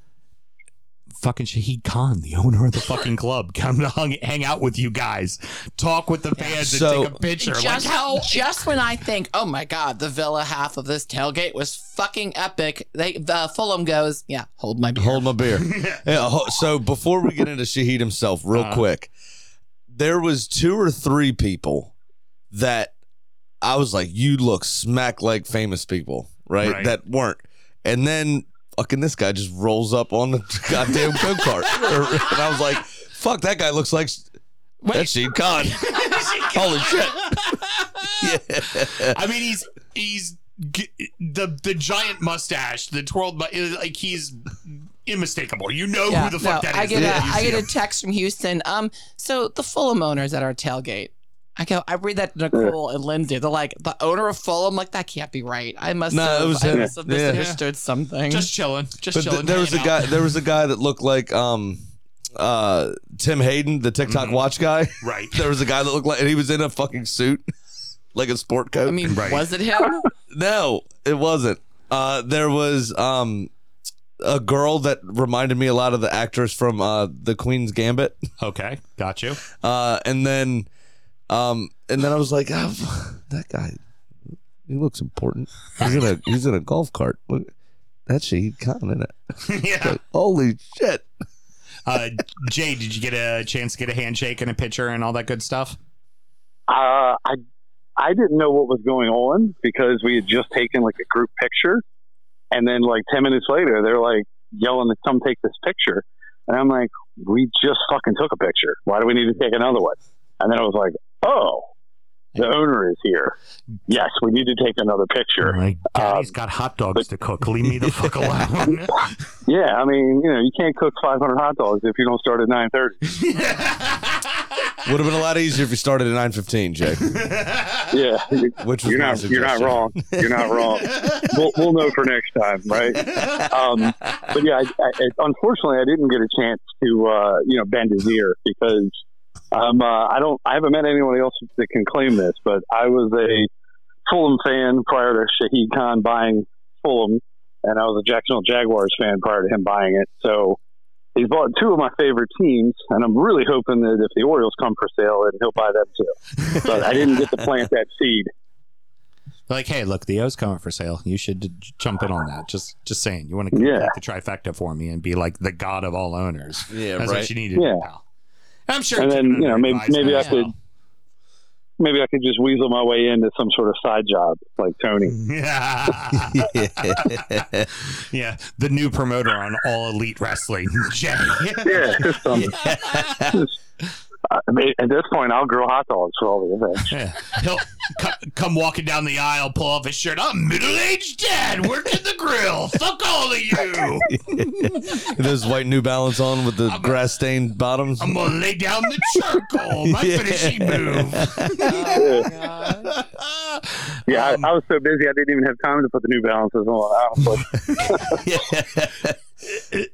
fucking Shahid Khan, the owner of the fucking club, come to hung, hang out with you guys, talk with the fans So- and take a picture. Just, like how just when I think, oh my god, the Villa half of this tailgate was fucking epic, they the Fulham goes, yeah, hold my beer. Hold my beer. yeah, ho- so before we get into Shahid himself, real Uh-huh. quick, there was two or three people that I was like, you look smack like famous people, right? Right. That weren't. And then fucking this guy just rolls up on the goddamn go kart. and I was like, fuck, that guy looks like that's Shahid Khan. Holy shit. I mean, he's he's the the giant mustache, the twirled, like he's unmistakable. You know Yeah, who the fuck no, that I get the a minute you I see get a text from Houston. Um, so the Fulham owners at our tailgate. I go, I read that to Nicole and Lindsay. They're like, the owner of Fulham, like that can't be right. I must No, have, it was I him. must have Yeah. misunderstood something. just chilling, just But th- chilling. there was a hanging out. guy. There was a guy that looked like um, uh, Tim Hayden, the TikTok watch guy. Mm-hmm. Right. There was a guy that looked like, and he was in a fucking suit, like a sport coat. I mean, Right. was it him? no, it wasn't. Uh, there was um, a girl that reminded me a lot of the actress from uh, the Queen's Gambit. Okay, got you. Uh, and then, um, and then I was like, oh, that guy, he looks important. He's in a he's in a golf cart. Look, that's Shahid Khan in it. yeah. Like, holy shit. Uh, Jay, did you get a chance to get a handshake and a picture and all that good stuff? Uh, I I didn't know what was going on because we had just taken like a group picture, and then like ten minutes later, they're like yelling to come take this picture, and I'm like, we just fucking took a picture. Why do we need to take another one? And then I was like, oh, the owner is here. Yes, we need to take another picture. My daddy's Um, have got hot dogs to cook. Leave me the fuck alone. Yeah, I mean, you know, you can't cook 500 hot dogs if you don't start at 9:30. Would have been a lot easier if you started at nine fifteen, Jay. Yeah, Which was you're not you're not wrong. You're not wrong. we'll, we'll know for next time, right? Um, but yeah, I, I, unfortunately, I didn't get a chance to uh, you know bend his ear because um, uh, I don't I haven't met anyone else that can claim this, but I was a Fulham fan prior to Shahid Khan buying Fulham, and I was a Jacksonville Jaguars fan prior to him buying it. So. He's bought two of my favorite teams, and I'm really hoping that if the Orioles come for sale, then he'll buy them too. But I didn't get to plant that seed. Like, hey, look, the O's coming for sale. You should jump in on that. Just, just saying. You want to Yeah. the trifecta for me and be like the god of all owners. Yeah, That's right. what you need to Yeah. do, pal. I'm sure. And then, you know, maybe- maybe I could-. Maybe I could just weasel my way into some sort of side job like Tony. Yeah. yeah. The new promoter on All Elite Wrestling, Jay. Yeah, um, I mean, at this point, I'll grill hot dogs for all the events. Yeah. He'll co- come walking down the aisle, pull off his shirt. I'm middle aged dad working the grill. Fuck all of you. Those white New Balance on with the grass stained bottoms. I'm gonna lay down the charcoal. My Yeah. finishing move. Yeah, Um, I, I was so busy I didn't even have time to put the New Balances on. I was like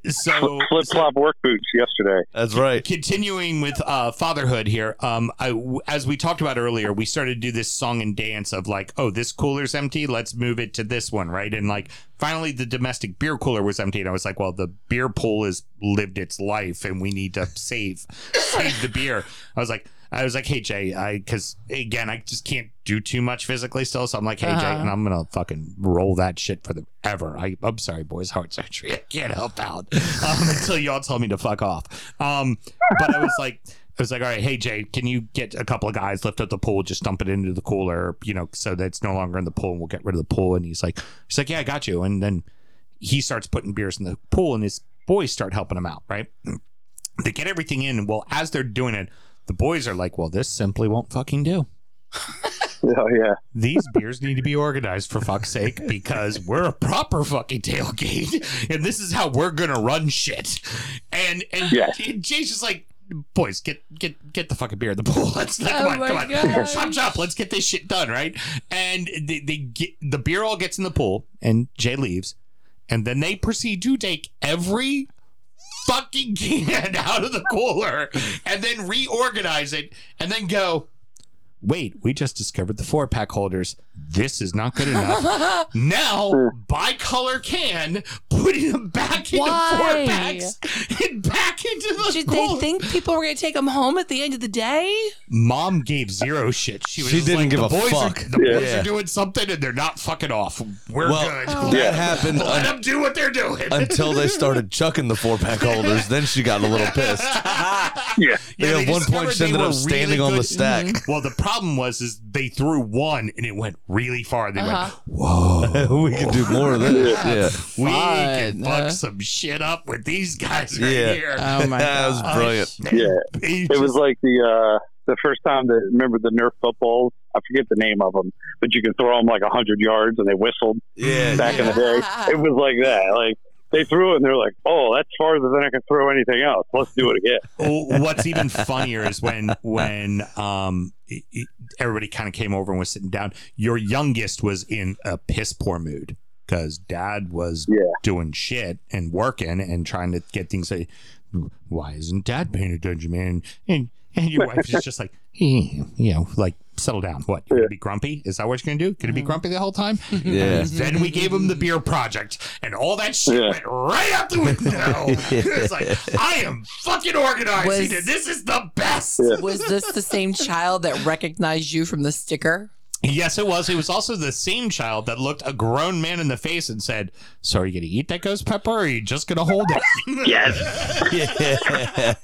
so flip flop work boots yesterday. That's right. continuing with uh, fatherhood here um I, w- as we talked about earlier we started to do this song and dance of like oh this cooler's empty let's move it to this one right and like finally the domestic beer cooler was empty and i was like well the beer pool has lived its life and we need to save save the beer i was like I was like, hey Jay, I because again I just can't do too much physically still, so I'm like, hey Jay, Uh-huh. and I'm gonna fucking roll that shit for the ever. I, I'm sorry, boys, heart surgery, I can't help out um, until y'all tell me to fuck off. Um, but I was like, I was like, all right, hey Jay, can you get a couple of guys lift up the pool, just dump it into the cooler, you know, so that it's no longer in the pool, and we'll get rid of the pool. And he's like, he's like, yeah, I got you. And then he starts putting beers in the pool, and his boys start helping him out, right? They get everything in, and well, as they're doing it, the boys are like, well, this simply won't fucking do. Oh yeah, These beers need to be organized for fuck's sake because we're a proper fucking tailgate and this is how we're gonna run shit. And and, Yes. and Jay's just like, boys, get get get the fucking beer in the pool. Let's like, oh come Oh on, my come on, gosh. chop chop. Let's get this shit done, right? And they, they get the beer all gets in the pool, and Jay leaves, and then they proceed to take every fucking can out of the cooler and then reorganize it and then go wait we just discovered the four pack holders. This is not good enough. Now bicolor can putting them back into Why? four packs and back into the Did they cooler. think people were going to take them home at the end of the day? mom gave zero shit she was She just didn't like, give the a boys fuck. are, the boys Yeah. are doing something and they're not fucking off we're Well, good that Yeah. happened let un- them do what they're doing until they started chucking the four pack holders. Then she got a little pissed. yeah. They Yeah, at one discovered point she they ended were up standing really on the good- stack. Well, the problem was is they threw one and it went really far. They Uh-huh. went, "Whoa, we can do more of this. Yeah. we can Fun. fuck some shit up with these guys right Yeah. here." Oh my that was god. brilliant. Yeah. He It was like the uh, the first time that remember the Nerf footballs. I forget the name of them, but you could throw them like hundred yards and they whistled Yeah. back in the day. It was like that. Like they threw it and they're like, "Oh, that's farther than I can throw anything else. Let's do it again." What's even funnier is when when um it- it- everybody kind of came over and was sitting down. Your youngest was in a piss poor mood because dad was Yeah. doing shit and working and trying to get things. Like, Why isn't dad paying attention, man? And and your wife is just like, "Eh, you know, like settle down. What you're gonna be grumpy? Is that what you're gonna do? Gonna be grumpy the whole time? Yeah. Then we gave him the beer project, and all that shit Yeah. went right out the window. it's like I am fucking organized. Was- this is the best. Was this the same child that recognized you from the sticker? Yes, it was. It was also the same child that looked a grown man in the face and said, "So are you gonna eat that ghost pepper, or are you just gonna hold it?" Yes.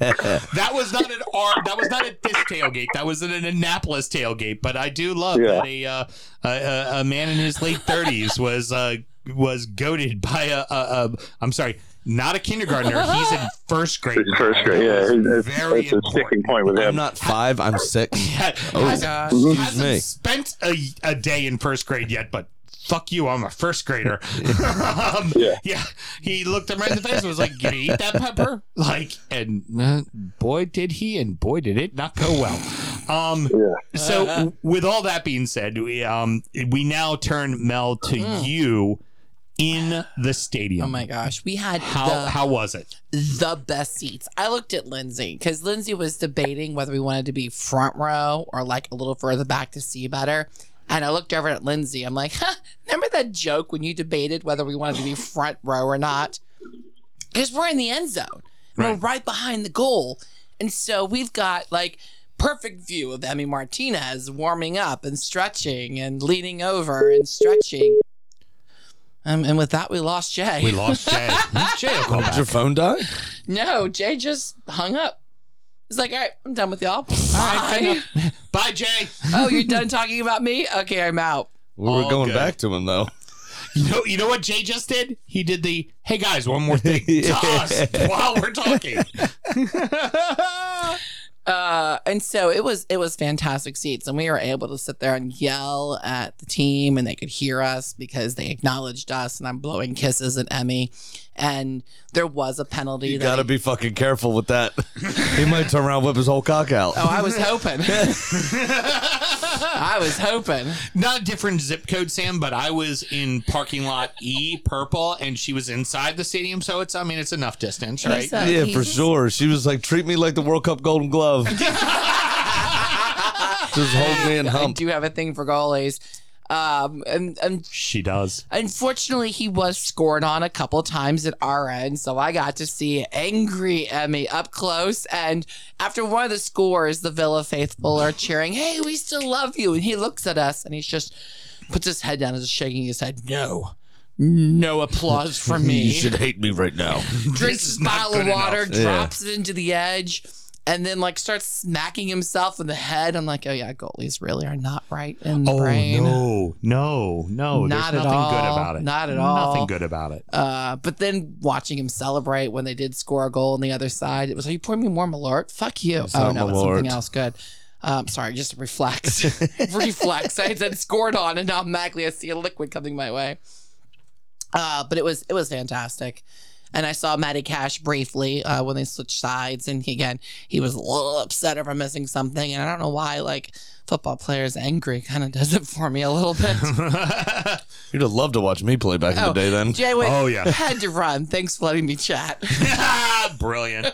that was not an R. That was not at this tailgate. That was at an Annapolis tailgate. But I do love Yeah. that a, uh, a a man in his late thirties was uh was goaded by a, a, a I'm sorry, not a kindergartner. He's in first grade. It's first grade. Yeah, it's, Very it's a sticking point with him. I'm not five. I'm six. Had- Oh, hasn't, gosh. hasn't me. spent a, a day in first grade yet, but fuck you, I'm a first grader. um, Yeah. yeah. He looked him right in the face and was like, "Gonna eat that pepper?" Like, and uh, boy did he, and boy did it not go well. Um, Yeah. so w- with all that being said, we um we now turn Mel to you in the stadium. Oh my gosh, we had How the, how was it? the best seats. I looked at Lindsay because Lindsay was debating whether we wanted to be front row or like a little further back to see better. And I looked over at Lindsay. I'm like, huh, remember that joke when you debated whether we wanted to be front row or not? Because we're in the end zone. We're Right. right behind the goal. And so we've got like perfect view of Emi Martinez warming up and stretching and leaning over and stretching. Um, and with that, we lost Jay. We lost Jay. Jay will call Did your back. phone die? no, Jay just hung up. He's like, all right, I'm done with y'all. right, Bye. Bye, Jay. oh, you're done talking about me? Okay, I'm out. We were All going good. back to him though. You know, you know what Jay just did? He did the hey guys, one more thing to us while we're talking. Uh, and so it was it was fantastic seats, and we were able to sit there and yell at the team, and they could hear us because they acknowledged us, and I'm blowing kisses at Emi, and there was a penalty. You gotta I- be fucking careful with that. he might turn around and whip his whole cock out. Oh, I was hoping. I was hoping. Not a different zip code, Sam, but I was in parking lot E, purple, and she was inside the stadium, so it's I mean it's enough distance, right? He's, uh, yeah, for he's- sure. She was like, treat me like the World Cup Golden Glove. Just hold me and I hump. do have a thing for goalies. Um, and, and She does. Unfortunately, he was scored on a couple times at our end, so I got to see angry Emi up close. And after one of the scores, the Villa faithful are cheering, "Hey, we still love you!" And he looks at us and he's just puts his head down and is shaking his head. No, no applause from me. You should hate me right now. Drinks his bottle of water, enough. Yeah. drops it into the edge. And then like starts smacking himself in the head. I'm like, oh yeah, goalies really are not right in the Oh brain. no, no, no! Not There's at nothing all. good about it. Not at all. Nothing good about it. Uh, but then watching him celebrate when they did score a goal on the other side, it was, are you pouring me more Malort? Fuck you. It's oh, no, it's something else good. Um, sorry, just reflex. reflex. I said scored on, and now magically I see a liquid coming my way. Uh, but it was it was fantastic. And I saw Matty Cash briefly uh, when they switched sides, and he, again he was a little upset over missing something, and I don't know why. Like football players angry kind of does it for me a little bit. You'd have loved to watch me play back in the day then. Jay went, Oh, yeah. had to run. Thanks for letting me chat. Brilliant.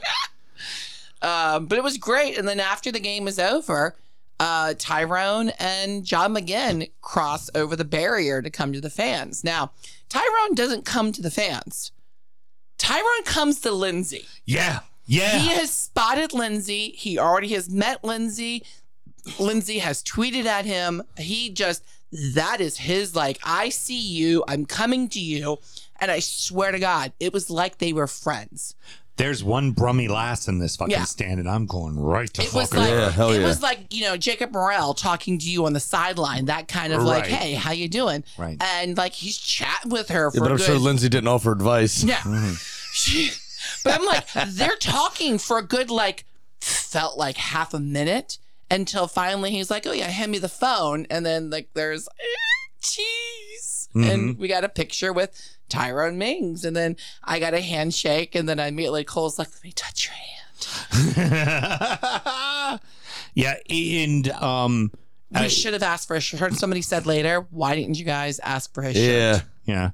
Um, but it was great. And then after the game was over, uh, Tyrone and John McGinn cross over the barrier to come to the fans. Now, Tyrone doesn't come to the fans. Tyrone comes to Lindsay. Yeah, yeah. He has spotted Lindsay. He already has met Lindsay. Lindsay has tweeted at him. He just, that is his, like, I see you. I'm coming to you. And I swear to God, it was like they were friends. There's one brummy lass in this fucking Yeah. stand, and I'm going right to It was fucking like Yeah, hell it yeah. was like you know Jacob Morrell talking to you on the sideline, that kind of like, Right. hey, how you doing? Right. And like he's chatting with her for Yeah, but I'm good. sure Lindsay didn't offer advice. yeah. She, but I'm like, they're talking for a good like felt like half a minute until finally he's like, oh yeah, hand me the phone, and then like there's eh, cheese, and we got a picture with Tyrone Mings, and then I got a handshake, and then I immediately Cole's like, let me touch your hand. yeah, and um, We I- should have asked for a shirt. Somebody said later, why didn't you guys ask for his Yeah. shirt? yeah. Yeah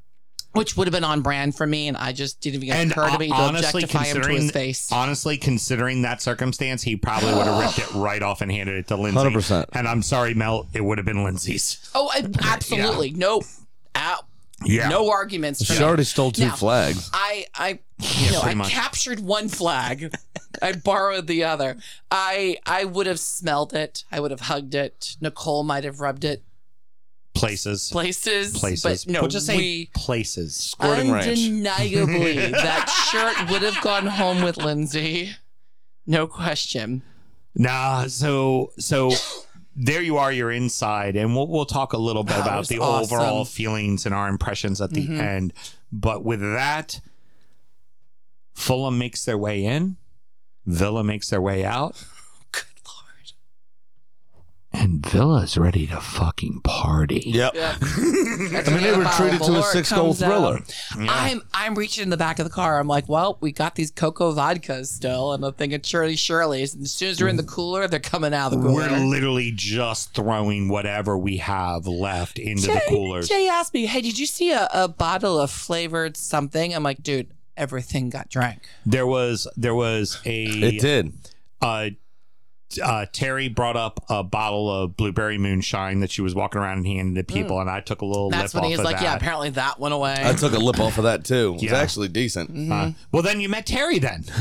Which would have been on brand for me, and I just didn't even And occur to me to honestly, objectify him to his face. honestly considering that circumstance, he probably would have ripped it right off and handed it to Lindsay. 100%. And I'm sorry, Mel, it would have been Lindsay's. oh, I- absolutely. No, out. Yeah. No arguments. For She me. already stole two Now, flags. I, I, you know, I much. captured one flag. I borrowed the other. I, I would have smelled it. I would have hugged it. Nicole might have rubbed it Places. places. places. But no, We'll just say we, places. Squirting ranch. Undeniably, that shirt would have gone home with Lindsay. No question. Nah, so so there you are, you're inside, and we'll we'll talk a little bit about the awesome. overall feelings and our impressions at the Mhm. end. But with that, Fulham makes their way in, Villa makes their way out. And Villa's ready to fucking party. Yep. Yeah. I mean, they were treated to a six goal thriller. I'm I'm reaching in the back of the car. I'm like, well, we got these cocoa vodkas still, and I'm thinking Shirley Shirley's. And as soon as they're in the cooler, they're coming out of the cooler. We're literally just throwing whatever we have left into the coolers. Jay asked me, hey, did you see a, a bottle of flavored something? I'm like, dude, everything got drank. There was there was a It did. uh, uh, Terry brought up a bottle of blueberry moonshine that she was walking around and handing to people, and I took a little Mm. That's lip when off he's like, that. yeah, apparently that went away. I took a lip off of that too. It's Yeah. actually decent. Uh, well, then you met Terry then.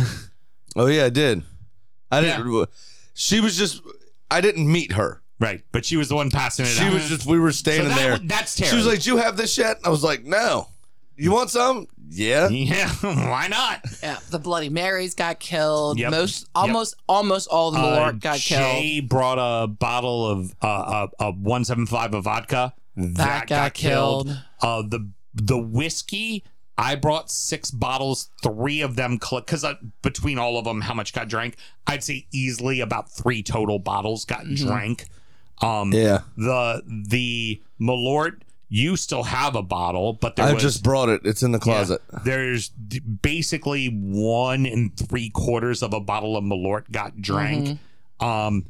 Oh yeah, I did. I didn't. She was just. I didn't meet her. Right, but she was the one passing it She out. was just we were standing that there. That's that's She was like, "Do you have this yet?" I was like, "No." You want some? Yeah. yeah, why not? Yeah, the Bloody Marys got killed. Yep. Most, Yep. almost, almost all the Uh, Malort got killed. Jay brought a bottle of uh, a, uh, 175 of vodka. That, got killed. Uh, the the whiskey, I brought six bottles, three of them, because uh, between all of them, how much got drank? I'd say easily about three total bottles got Mm-hmm. drank. Um, Yeah. The the Malort, you still have a bottle, but there I was, just brought it. It's in the yeah, closet. there's d- basically one and three quarters of a bottle of Malort got drank. Um,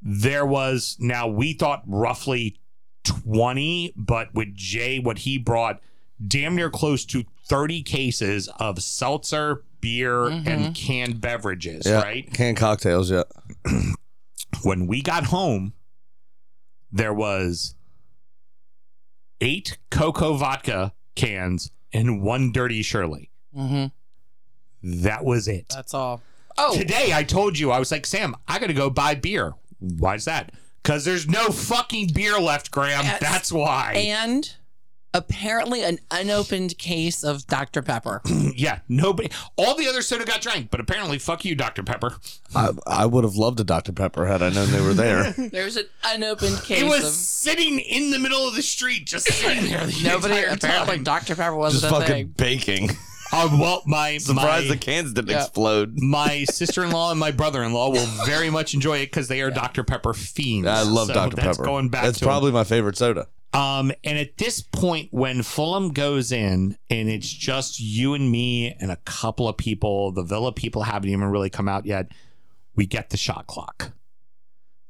there was now we thought roughly 20, but with Jay, what he brought damn near close to 30 cases of seltzer, beer, and canned beverages, Yeah. right? Canned cocktails. Yeah. When we got home, there was eight cocoa vodka cans and one dirty Shirley. hmm That was it. That's all. Oh, Today I told you I was like, Sam, I gotta go buy beer. Why is that? Because there's no fucking beer left, Graham. Yes. That's why. and apparently an unopened case of Dr. Pepper. yeah, nobody. All the other soda got drank, but apparently, fuck you, Dr. Pepper. I, I would have loved a Dr Pepper had I known they were there. There's an unopened case It was of sitting in the middle of the street, just sitting there. The nobody. Apparently, time. Dr. Pepper wasn't Just fucking thing. baking. Uh, well, my surprise my, the cans didn't Yeah. explode. my sister-in-law and my brother-in-law will very much enjoy it because they are Dr. Pepper fiends. I love So Dr that's Pepper. Going back That's to 'em. probably my favorite soda. Um, and at this point, when Fulham goes in and it's just you and me and a couple of people, the Villa people haven't even really come out yet. We get the shot clock.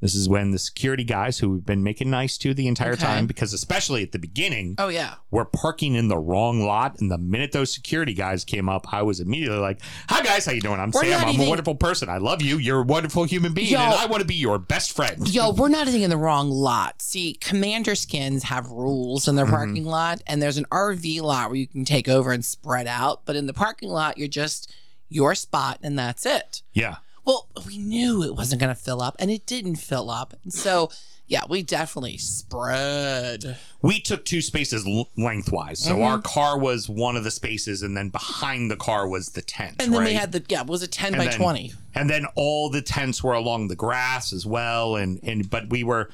This is when the security guys who we've been making nice to the entire Okay. time, because especially at the beginning, Oh yeah. we're parking in the wrong lot. And the minute those security guys came up, I was immediately like, "Hi guys, how you doing? I'm We're Sam. I'm even- a wonderful person. I love you. You're a wonderful human being, Yo. and I want to be your best friend." Yo, we're not even in the wrong lot. See, Commander Skins have rules in their Mm-hmm. parking lot, and there's an RV lot where you can take over and spread out. But in the parking lot, you're just your spot, and that's it. Yeah. Well, we knew it wasn't going to fill up, and it didn't fill up. And so, yeah, we definitely spread. we took two spaces l- lengthwise. So Mm-hmm. our car was one of the spaces, and then behind the car was the tent. And then right? had the, yeah, it was a 10 And by then- 20. and then all the tents were along the grass as well. And and but we were,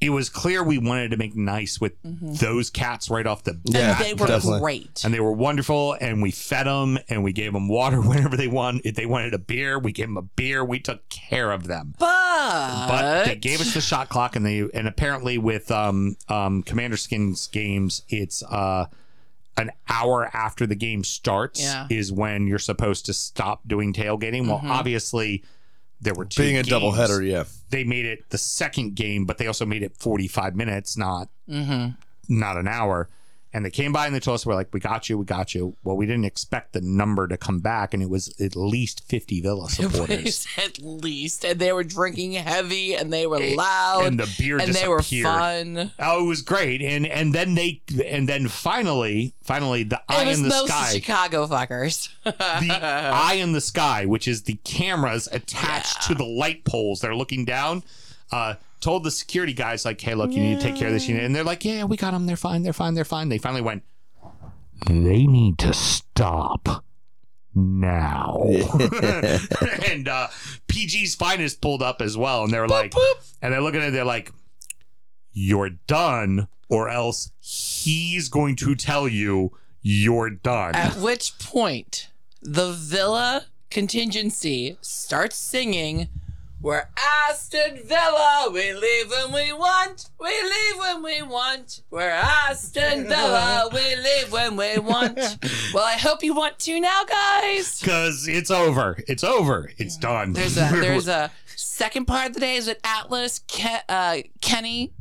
it was clear we wanted to make nice with those cats right off the bat. Yeah, they were definitely. great. and they were wonderful. And we fed them, and we gave them water whenever they wanted. If they wanted a beer, we gave them a beer. We took care of them. but, but they gave us the shot clock and they and apparently with um um commander skins games it's uh an hour after the game starts Yeah. is when you're supposed to stop doing tailgating well obviously there were two Being a games. double header, yeah. they made it the second game but they also made it 45 minutes not Mhm. not an hour and they came by and they told us we're like we got you we got you well we didn't expect the number to come back and it was at least 50 villa supporters at least, and they were drinking heavy, and they were loud, and the beer and they were fun. Oh, it was great, and and then they and then finally, finally, the eye in the sky, Chicago fuckers. the eye in the sky, which is the cameras attached to the light poles that are looking down. Uh, told the security guys like, "Hey, look, you need to take care of this." unit." And they're like, "Yeah, we got them. They're fine. They're fine. They're fine." They finally went. They need to stop now. and uh, PG's finest pulled up as well, and they were like, and they're looking at it, they're like, "You're done, or else he's going to tell you you're done." At which point, the Villa contingency starts singing, We're Aston Villa, we leave when we want, we leave when we want. We're Aston Villa, we leave when we want. well, I hope you want to now, guys. Because it's over. It's over. It's done. There's a there's a second part of the day is with Atlas, Ke- uh, Kenny,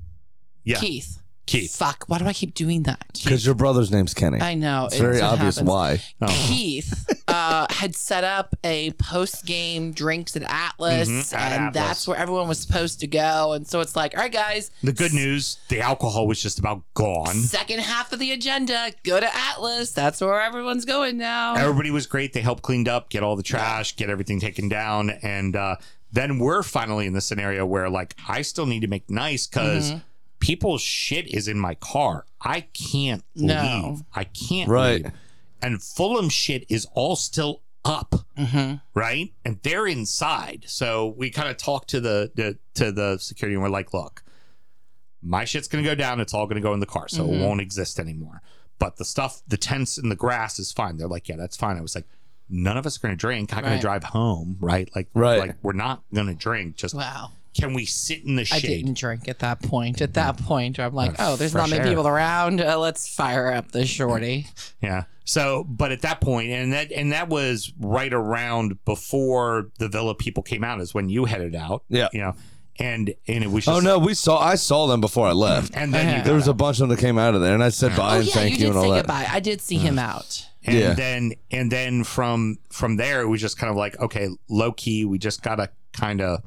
yeah, Keith. Keith. Fuck, why do I keep doing that? Because your brother's name's Kenny. I know. it's very what obvious happens. why. Oh. Keith uh, had set up a post game drinks at Atlas, Mhm, at and Atlas. that's where everyone was supposed to go. And so it's like, all right, guys, The good news: the alcohol was just about gone. second half of the agenda, go to Atlas. That's where everyone's going now. Everybody was great. They helped cleaned up, get all the trash, get everything taken down, and uh, then we're finally in the scenario where like I still need to make nice because Mm-hmm. People's shit is in my car. I can't No. leave. I can't Right. leave. And Fulham shit is all still up, Mm-hmm. right? And they're inside. So we kind of talk to the, the to the security and we're like, look, my shit's gonna go down. It's all gonna go in the car, so Mm-hmm. it won't exist anymore. But the stuff, the tents and the grass is fine. They're like, yeah, that's fine. I was like, none of us are gonna drink. I'm gonna drive home, right? Like, Right. like we're not gonna drink. Just Wow. Can we sit in the shade? I didn't drink at that point. At that point, I'm like, oh, there's not fresh many air. people around. Uh, let's fire up the shorty. Yeah. So, but at that point, and that and that was right around before the villa people came out, is when you headed out. Yeah. You know, and and it was just Oh no, we saw. I saw them before I left. And then you There was got a bunch of them that came out of there, and I said bye oh and yeah, thank you you, did and all say that. goodbye. I did see him out. and Yeah. then and then from from there it was just kind of like okay low key we just gotta kind of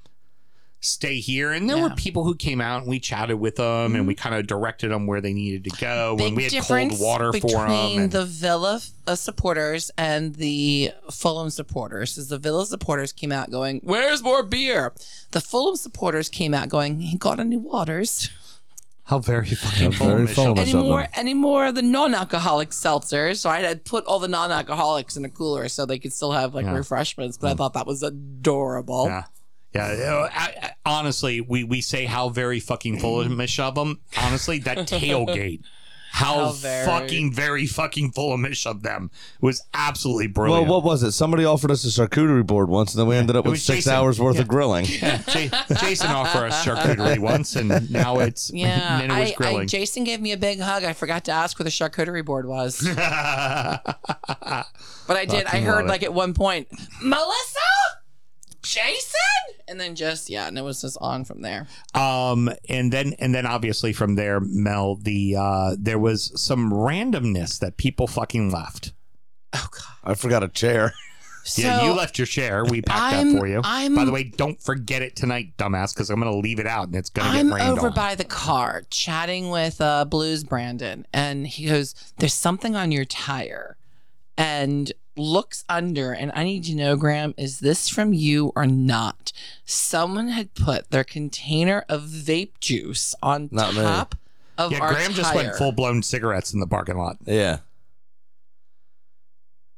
stay here and there were Yeah. people who came out and we chatted with them and we kind of directed them where they needed to go Big and we had cold difference water for them between and, the Villa uh, supporters and the Fulham supporters. Is the Villa supporters came out going, "Where's more beer?" The Fulham supporters came out going, "He got any waters? how very fucking very Fulhamish of Fulhamish. them. What's Any more? Any more of the non-alcoholic seltzers?" So I had put all the non-alcoholics in a cooler so they could still have like Yeah. refreshments. But I thought that was adorable. yeah yeah, I, I, honestly, we, we say how very fucking Fulhamish of them. Honestly, that tailgate, how, How very- fucking very fucking Fulhamish of them was absolutely brilliant. Well, what was it? Somebody offered us a charcuterie board once, and then we ended up with was six Jason. hours worth of grilling. Yeah, Ja- Jason offered us charcuterie once, and now it's Yeah, and then it was I, I, grilling. Jason gave me a big hug. I forgot to ask where the charcuterie board was. But I did. I Fucking heard love it. like at one point, Melissa, Jason, and then just yeah, and it was just on from there. um, and then and then obviously from there, Mel, the uh, there was some randomness that people fucking left. Oh god. I forgot a chair. yeah, you left your chair. We packed I'm- that for you. I'm- By the way, don't forget it tonight, dumbass, because I'm gonna leave it out and it's gonna I'm get rained over on. by the car chatting with uh, Blues Brandon, and he goes, "There's something on your tire," and looks under, and I need to know, Graham, is this from you or not? Someone had put their container of vape juice on Not me. top of yeah, our Graham just went full blown cigarettes in the parking lot. Yeah.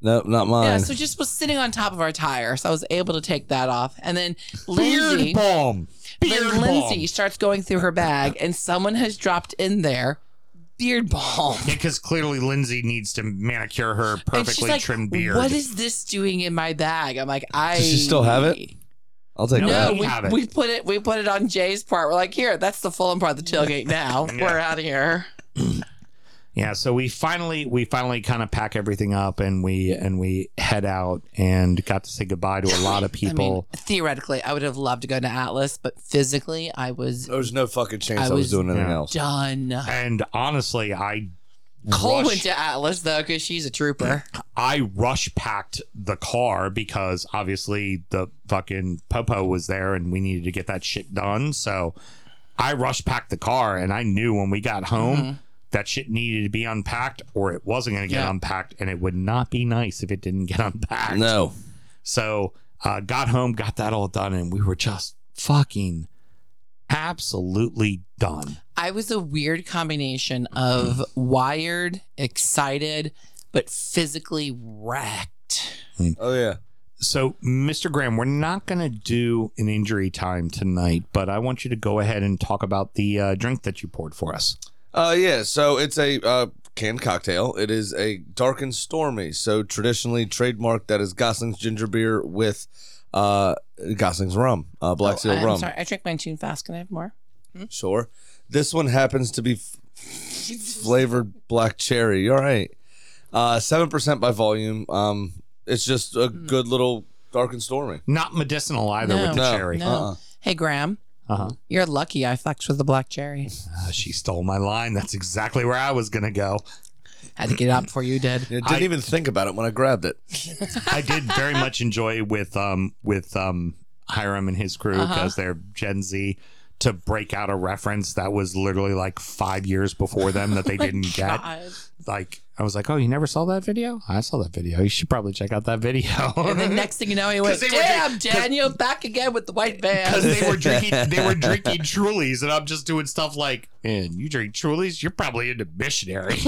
Nope, not mine. Yeah, so just was sitting on top of our tire, so I was able to take that off, and then Beard Lindsay. balm. Beard Then balm. Lindsay starts going through her bag, and someone has dropped in there beard balm. Yeah, because clearly Lindsay needs to manicure her And she's perfectly like, trimmed beard. What is this doing in my bag? I'm like, I. Does she still have it? I'll take No, that. No, We have it. we, we put it. We put it on Jay's part. We're like, here, that's the Fulham part of the tailgate. Now we're out of here. Yeah, so we finally we finally kind of pack everything up and we and we head out and got to say goodbye to a lot of I mean, people. theoretically, I would have loved to go to Atlas, but physically, I was There was no fucking chance I I, was, was- doing anything else. done. and honestly, I Cole rush- went to Atlas though, because she's a trooper. I rush packed the car because obviously the fucking popo was there and we needed to get that shit done. So I rush packed the car and I knew when we got home mm-hmm. That shit needed to be unpacked or it wasn't going to get Yeah. unpacked and it would not be nice if it didn't get unpacked. No. So uh, got home, got that all done, and we were just fucking absolutely done. I was a weird combination of wired, excited, but physically wrecked. Oh yeah. So, Mr. Graham, we're not going to do an injury time tonight, but I want you to go ahead and talk about the uh, drink that you poured for us. Uh yeah, so it's a uh canned cocktail. It is a dark and stormy. So traditionally trademarked that is Gosling's ginger beer with uh Gosling's rum, uh Black Seal Oh, I'm rum. sorry, I drank mine too fast. Can I have more? Sure. This one happens to be f- flavored black cherry. All right. Uh 7% by volume. Um it's just a Hmm. good little dark and stormy. Not medicinal either with the No. cherry. No. Uh-uh. Hey, Graham, Uh-huh. you're lucky I flexed with the black cherry. Uh, she stole my line. That's exactly where I was going to go. Had to get it out before you did. I didn't I- even think about it when I grabbed it. I did very much enjoy with um with um Hiram and his crew Uh-huh. because they're Gen Z to break out a reference that was literally like five years before them that they didn't get. Like I was like, "Oh, you never saw that video? I saw that video. You should probably check out that video." And the next thing you know, he went, 'Cause they were "Damn, drink- Daniel, back again with the white band. because van." they were drinking they were drinking Trulies, and I'm just doing stuff like, "Man, you drink Trulies? You're probably into missionary."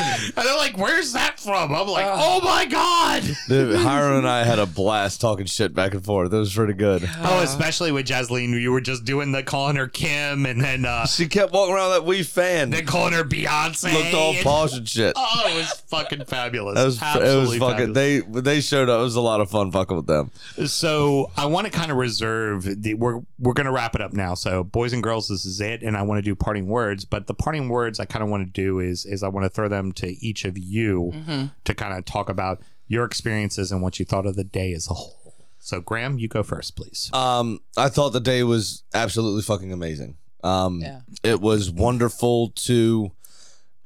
and they're like, "Where's that from?" I'm like, "Oh my god!" Dude, Hiram and I had a blast talking shit back and forth. It was pretty good. Oh, especially with Jasleen, you were just doing the calling her Kim, and then uh, She kept walking around with that wee fan. then calling her Beyonce. Looked all and- posh and shit. Oh, it was fucking fabulous. That was it was fucking. fabulous. They they showed up. It was a lot of fun fucking with them. So I want to kind of reserve the we're we're gonna wrap it up now. So boys and girls, this is it, and I want to do parting words. But the parting words I kind of want to do is is I want to throw them to each of you to kind of talk about your experiences and what you thought of the day as a whole. So Graham, you go first, please. Um, I thought the day was absolutely fucking amazing. Um, Yeah. it was wonderful to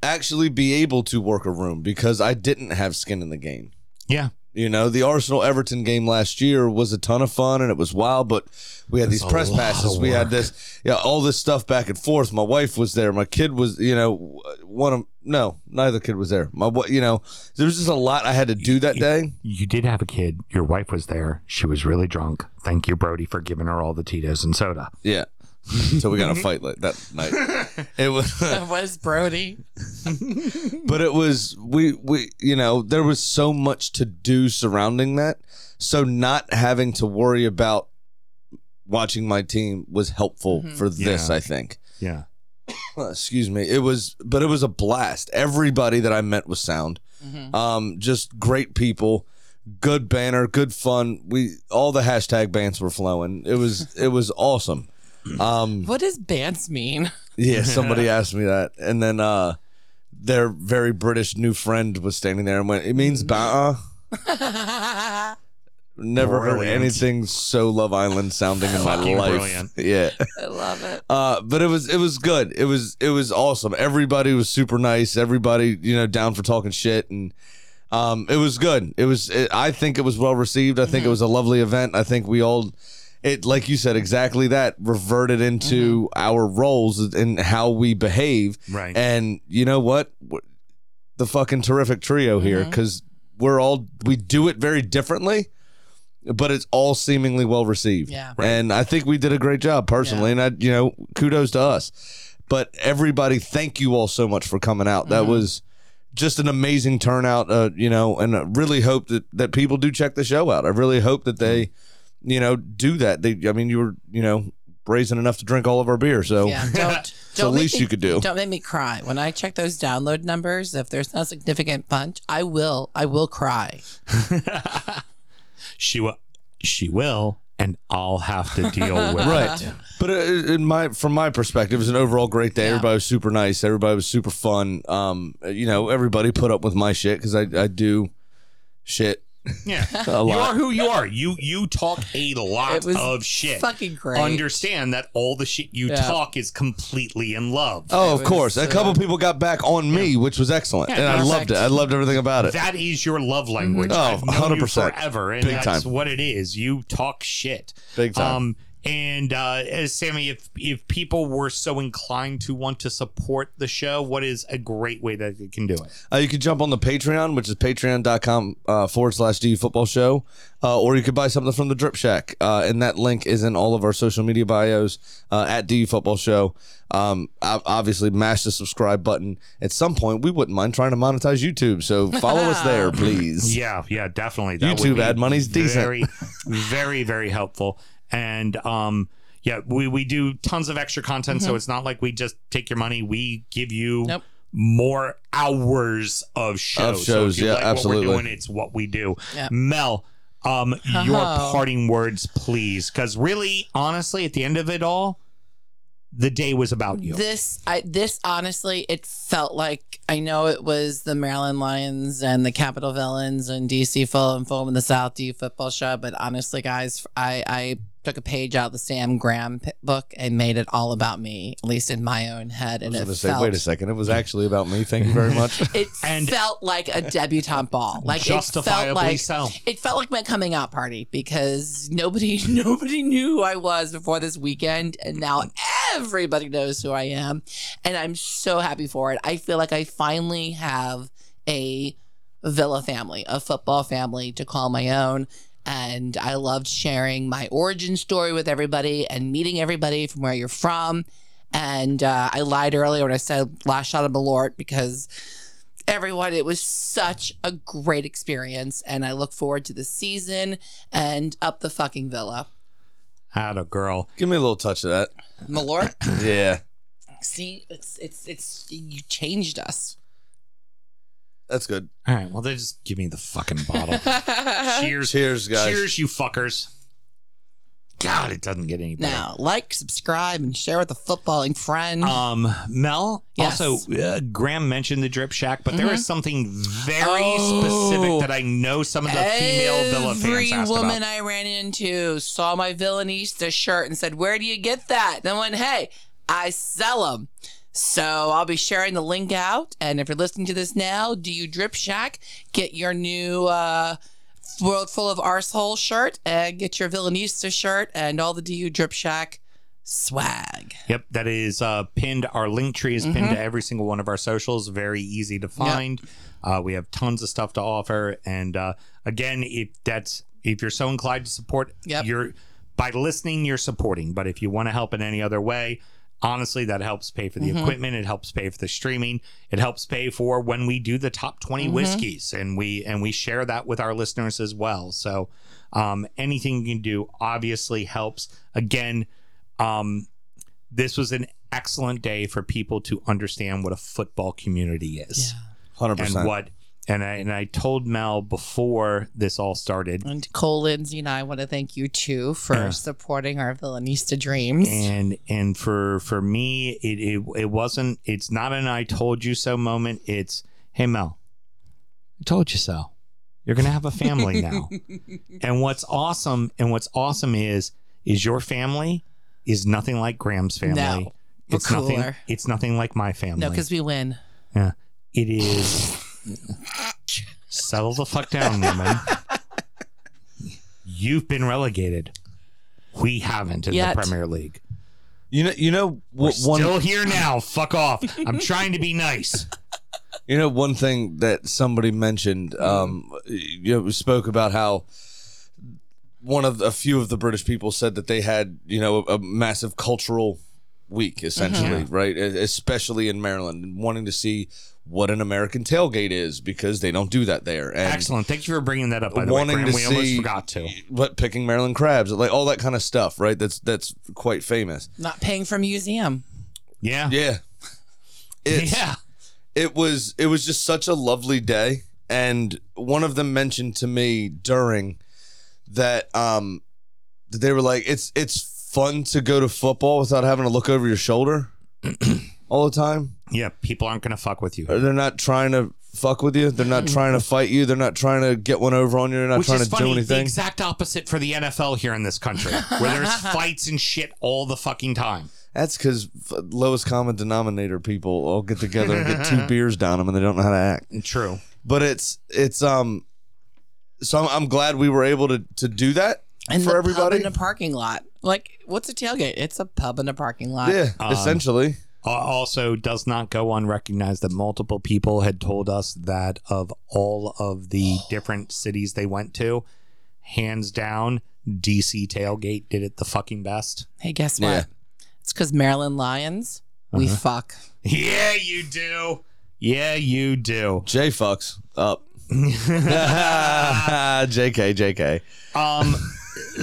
actually be able to work a room because I didn't have skin in the game. yeah, You know, the Arsenal Everton game last year was a ton of fun and it was wild, but we had these press passes. We had this, yeah, all this stuff back and forth. My wife was there. My kid was, you know, one of, no, neither kid was there. My, you know, there was just a lot I had to do that day. you did have a kid. Your wife was there. She was really drunk. Thank you, Brody, for giving her all the Tito's and soda. Yeah. So we got a fight like that night. It was, That was Brody. but it was we we you know there was so much to do surrounding that. So not having to worry about watching my team was helpful for this. Yeah. I think. Yeah. excuse me it was but it was a blast everybody that i met was sound um just great people good banner good fun we all the hashtag bands were flowing it was it was awesome um What does bands mean? yeah somebody asked me that and then uh their very british new friend was standing there and went it means ba never heard Brilliant. anything so love island sounding in my Fucking life brilliant. yeah I love it. uh, but it was it was good. It was it was awesome. Everybody was super nice. Everybody you know down for talking shit and um, it was good. It was. It, I think it was well received. I think Mm-hmm. it was a lovely event. I think we all, it like you said exactly that reverted into mm-hmm. our roles and how we behave. Right. And you know what? The fucking terrific trio here mm-hmm. because we're all we do it very differently, but it's all seemingly well received. Yeah. And I think we did a great job personally. And I, you know, kudos to us. But everybody, thank you all so much for coming out. That mm-hmm. was just an amazing turnout. Uh, you know, and I really hope that that people do check the show out. I really hope that they, you know, do that. They, I mean, you were, you know, brazen enough to drink all of our beer, so Yeah, don't. the don't make least me- you could do. Don't make me cry when I check those download numbers. If there's not a significant punch, I will. I will cry. She will. She will, and I'll have to deal with right. it. But uh, in my from my perspective, it was an overall great day. Yeah. Everybody was super nice. Everybody was super fun. Um, you know, everybody put up with my shit because I I do shit Yeah, a you are who you are. You you talk a lot It was of shit. fucking great. Understand that all the shit you Yeah. talk is completely in love. Oh, of was, course. A uh, couple people got back on me, which was excellent, Yeah, and I loved it. I loved everything about it. That is your love language. Oh, I've known 100%. forever, and Big that's time. what it is. You talk shit, Big time. Um, and uh, as Sammy, if if people were so inclined to want to support the show, what is a great way that they can do it? Uh, you can jump on the Patreon, which is patreon.com uh, forward slash D football show, uh, or you could buy something from the Drip Shack. Uh, and that link is in all of our social media bios uh, at D football show. Um, obviously, mash the subscribe button. At some point, we wouldn't mind trying to monetize YouTube. So follow us there, please. Yeah, yeah, definitely. That YouTube ad money's decent. Very, very, very helpful. And um, yeah, we we do tons of extra content, so it's not like we just take your money. We give you Nope. more hours of shows. So shows, if you yeah, like absolutely. What we're doing, it's what we do. Yeah. Mel. Um, your Oh. parting words, please, because really, honestly, at the end of it all, the day was about you. This, I this honestly, it felt like I know it was the Maryland Lions and the Capital Villans and DC Full and Fulham in the South D football show. But honestly, guys, I I took a page out of the Sam Graham book and made it all about me, at least in my own head. And I it felt, say, wait a second. It was actually about me. Thank you very much. it And- felt like a debutante ball. Like it felt like so. it felt like my coming out party because nobody nobody knew who I was before this weekend, and now everybody knows who I am. And I'm so happy for it. I feel like I finally have a Villa family, a football family to call my own. And I loved sharing my origin story with everybody and meeting everybody from where you're from. And uh, I lied earlier when I said last shot of Malort because everyone, it was such a great experience. And I look forward to the season and up the fucking Villa. Had a girl. Give me a little touch of that. Malort, Yeah, see, it's, it's, it's, you changed us. That's good. All right. Well, they just give me the fucking bottle. Cheers. Cheers, guys. Cheers, you fuckers. God, it doesn't get any better. Now, like, subscribe, and share with a footballing friend. Um, Mel. Yes. Also, uh, Graham mentioned the drip shack, but there is something very Oh. specific that I know some of the female Villa Every fans asked woman about. I ran into saw my Villanista shirt and said, "Where do you get that?" Then went, "Hey, I sell them." So I'll be sharing the link out, and if you're listening to this now, DU drip shack? Get your new uh, world full of arsehole shirt, and get your Villanista shirt, and all the DU drip shack swag. Yep, that is uh, pinned. Our link tree is pinned to every single one of our socials. Very easy to find. Uh, we have tons of stuff to offer, and uh, again, if that's if you're so inclined to support, Yep. you're by listening, you're supporting. But if you want to help in any other way, honestly, that helps pay for the equipment. It helps pay for the streaming. It helps pay for when we do the top 20 whiskeys, and we and we share that with our listeners as well. So, um, anything you can do obviously helps. Again, um, this was an excellent day for people to understand what a football community is Hundred and percent. what. And I and I told Mel before this all started, And Cole Lindsay and I want to thank you too for Yeah. supporting our Villanista dreams. and and for for me, it, it it wasn't. It's not an "I told you so" moment. It's "Hey Mel, I told you so." You're gonna have a family now. and what's awesome, and what's awesome is, is your family is nothing like Graham's family. No, nothing. cooler. It's nothing like my family. no, because we win. Yeah. It is. Settle the fuck down, woman. You've been relegated. We haven't in Yet. the Premier League. You know, you know We're what one still here now. Fuck off. I'm trying to be nice. You know, one thing that somebody mentioned, um, you know, spoke about how one of the, a few of the British people said that they had, you know, a, a massive cultural week, essentially, right? E- Especially in Maryland, wanting to see what an American tailgate is because they don't do that there. And Excellent. Thank you for bringing that up. By the way, wanting Graham, to we almost see forgot to. what picking Maryland crabs, like all that kind of stuff, right? That's that's quite famous. Not paying for museum. Yeah. Yeah, it's, yeah. it was it was just such a lovely day and one of them mentioned to me during that um that they were like it's it's fun to go to football without having to look over your shoulder all the time Yeah. People aren't going to fuck with you. they're not trying to fuck with you they're not trying to fight you they're not trying to get one over on you they're not Which trying is to funny, do the anything exact opposite for the NFL here in this country, where there's fights and shit all the fucking time. that's because lowest common denominator people all get together and get two beers down them and they don't know how to act True. but it's it's um so I'm, I'm glad we were able to to do that And for the everybody pub in a parking lot. Like, what's a tailgate? It's a pub in a parking lot. yeah Um, essentially also does not go unrecognized that multiple people had told us that of all of the different cities they went to, hands down, DC tailgate did it the fucking best. Hey, guess what? Yeah. It's because Maryland Lions, we fuck. Yeah, you do. Yeah, you do. J fucks up jk jk Um,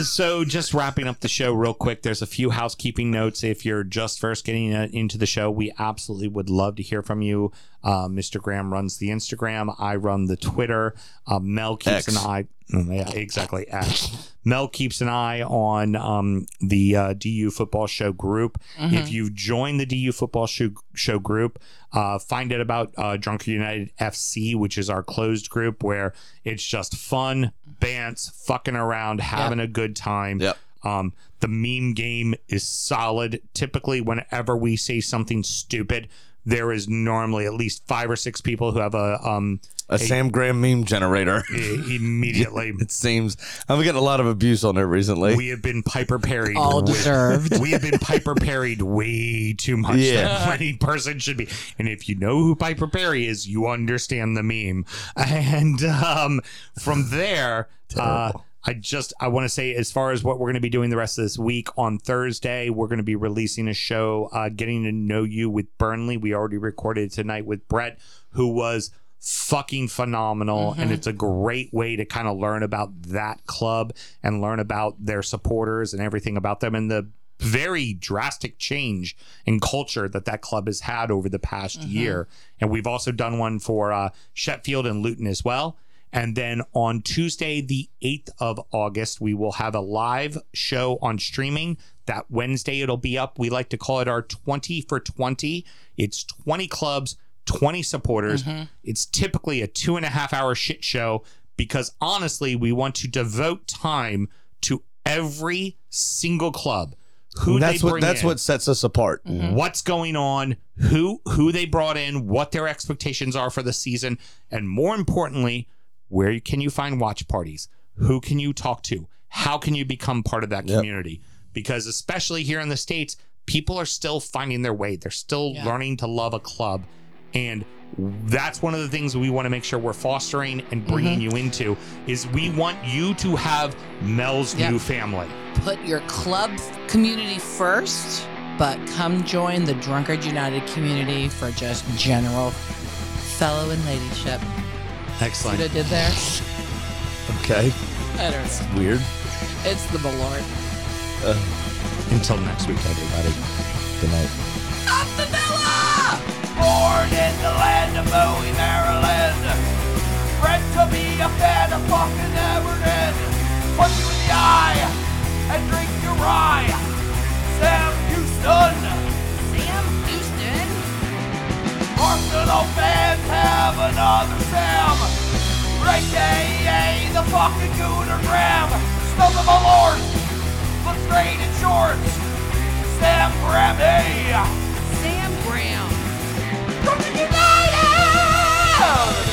so just wrapping up the show real quick. There's a few housekeeping notes. If you're just first getting uh, into the show, we absolutely would love to hear from you. Uh, Mr. Graham runs the Instagram. I run the Twitter. Uh, Mel keeps X. an eye. mm, Yeah, exactly. X. Mel keeps an eye on um, the uh, DU Football Show group. If you join the DU Football Show, show group, uh, find out about uh, Drunkard United FC, which is our closed group where it's just fun, bants, fucking around, having a good time. Yep. Um, the meme game is solid. Typically, whenever we say something stupid, there is normally at least five or six people who have a um A Sam Graham meme generator. immediately. It seems I'm getting a lot of abuse on it recently. We have been Piper parried. All with- deserved. We have been Piper parried way too much Yeah. than any person should be. And if you know who Piper Perry is, you understand the meme. And um, from there, uh, I just I want to say as far as what we're going to be doing the rest of this week on Thursday, we're going to be releasing a show, uh, getting to know you with Burnley. We already recorded tonight with Brett, who was fucking phenomenal and it's a great way to kind of learn about that club and learn about their supporters and everything about them and the very drastic change in culture that that club has had over the past year. And we've also done one for uh, Sheffield and Luton as well and then on Tuesday, the 8th of August, we will have a live show on streaming. That Wednesday, it'll be up. We like to call it our 20 for 20. It's 20 clubs, 20 supporters. Mm-hmm. It's typically a two and a half hour shit show because honestly, we want to devote time to every single club. Who that's they what bring that's in what sets us apart. Mm-hmm. what's going on, who who they brought in, what their expectations are for the season, and more importantly, where can you find watch parties? Who can you talk to? How can you become part of that Yep. community? Because especially here in the states, people are still finding their way. They're still Yeah. learning to love a club, and that's one of the things we want to make sure we're fostering and bringing mm-hmm. you into is we want you to have Mel's Yep. new family. Put your club community first, but come join the Drunkard United community for just general fellow and ladyship. See Excellent. what I did there? Okay, I don't know. weird. It's the Lord. Uh, until next week, everybody. Good night. Up the villa! Born in the land of Bowie, Maryland. Bred to be a fan of fucking Everton. Punch you in the eye and drink your rye. Sam Houston. Arsenal fans have another Sam. AKA the fucking Gooner Graham. Stump of a lord. Look straight in shorts. Sam Graham, hey. Sam Graham. United!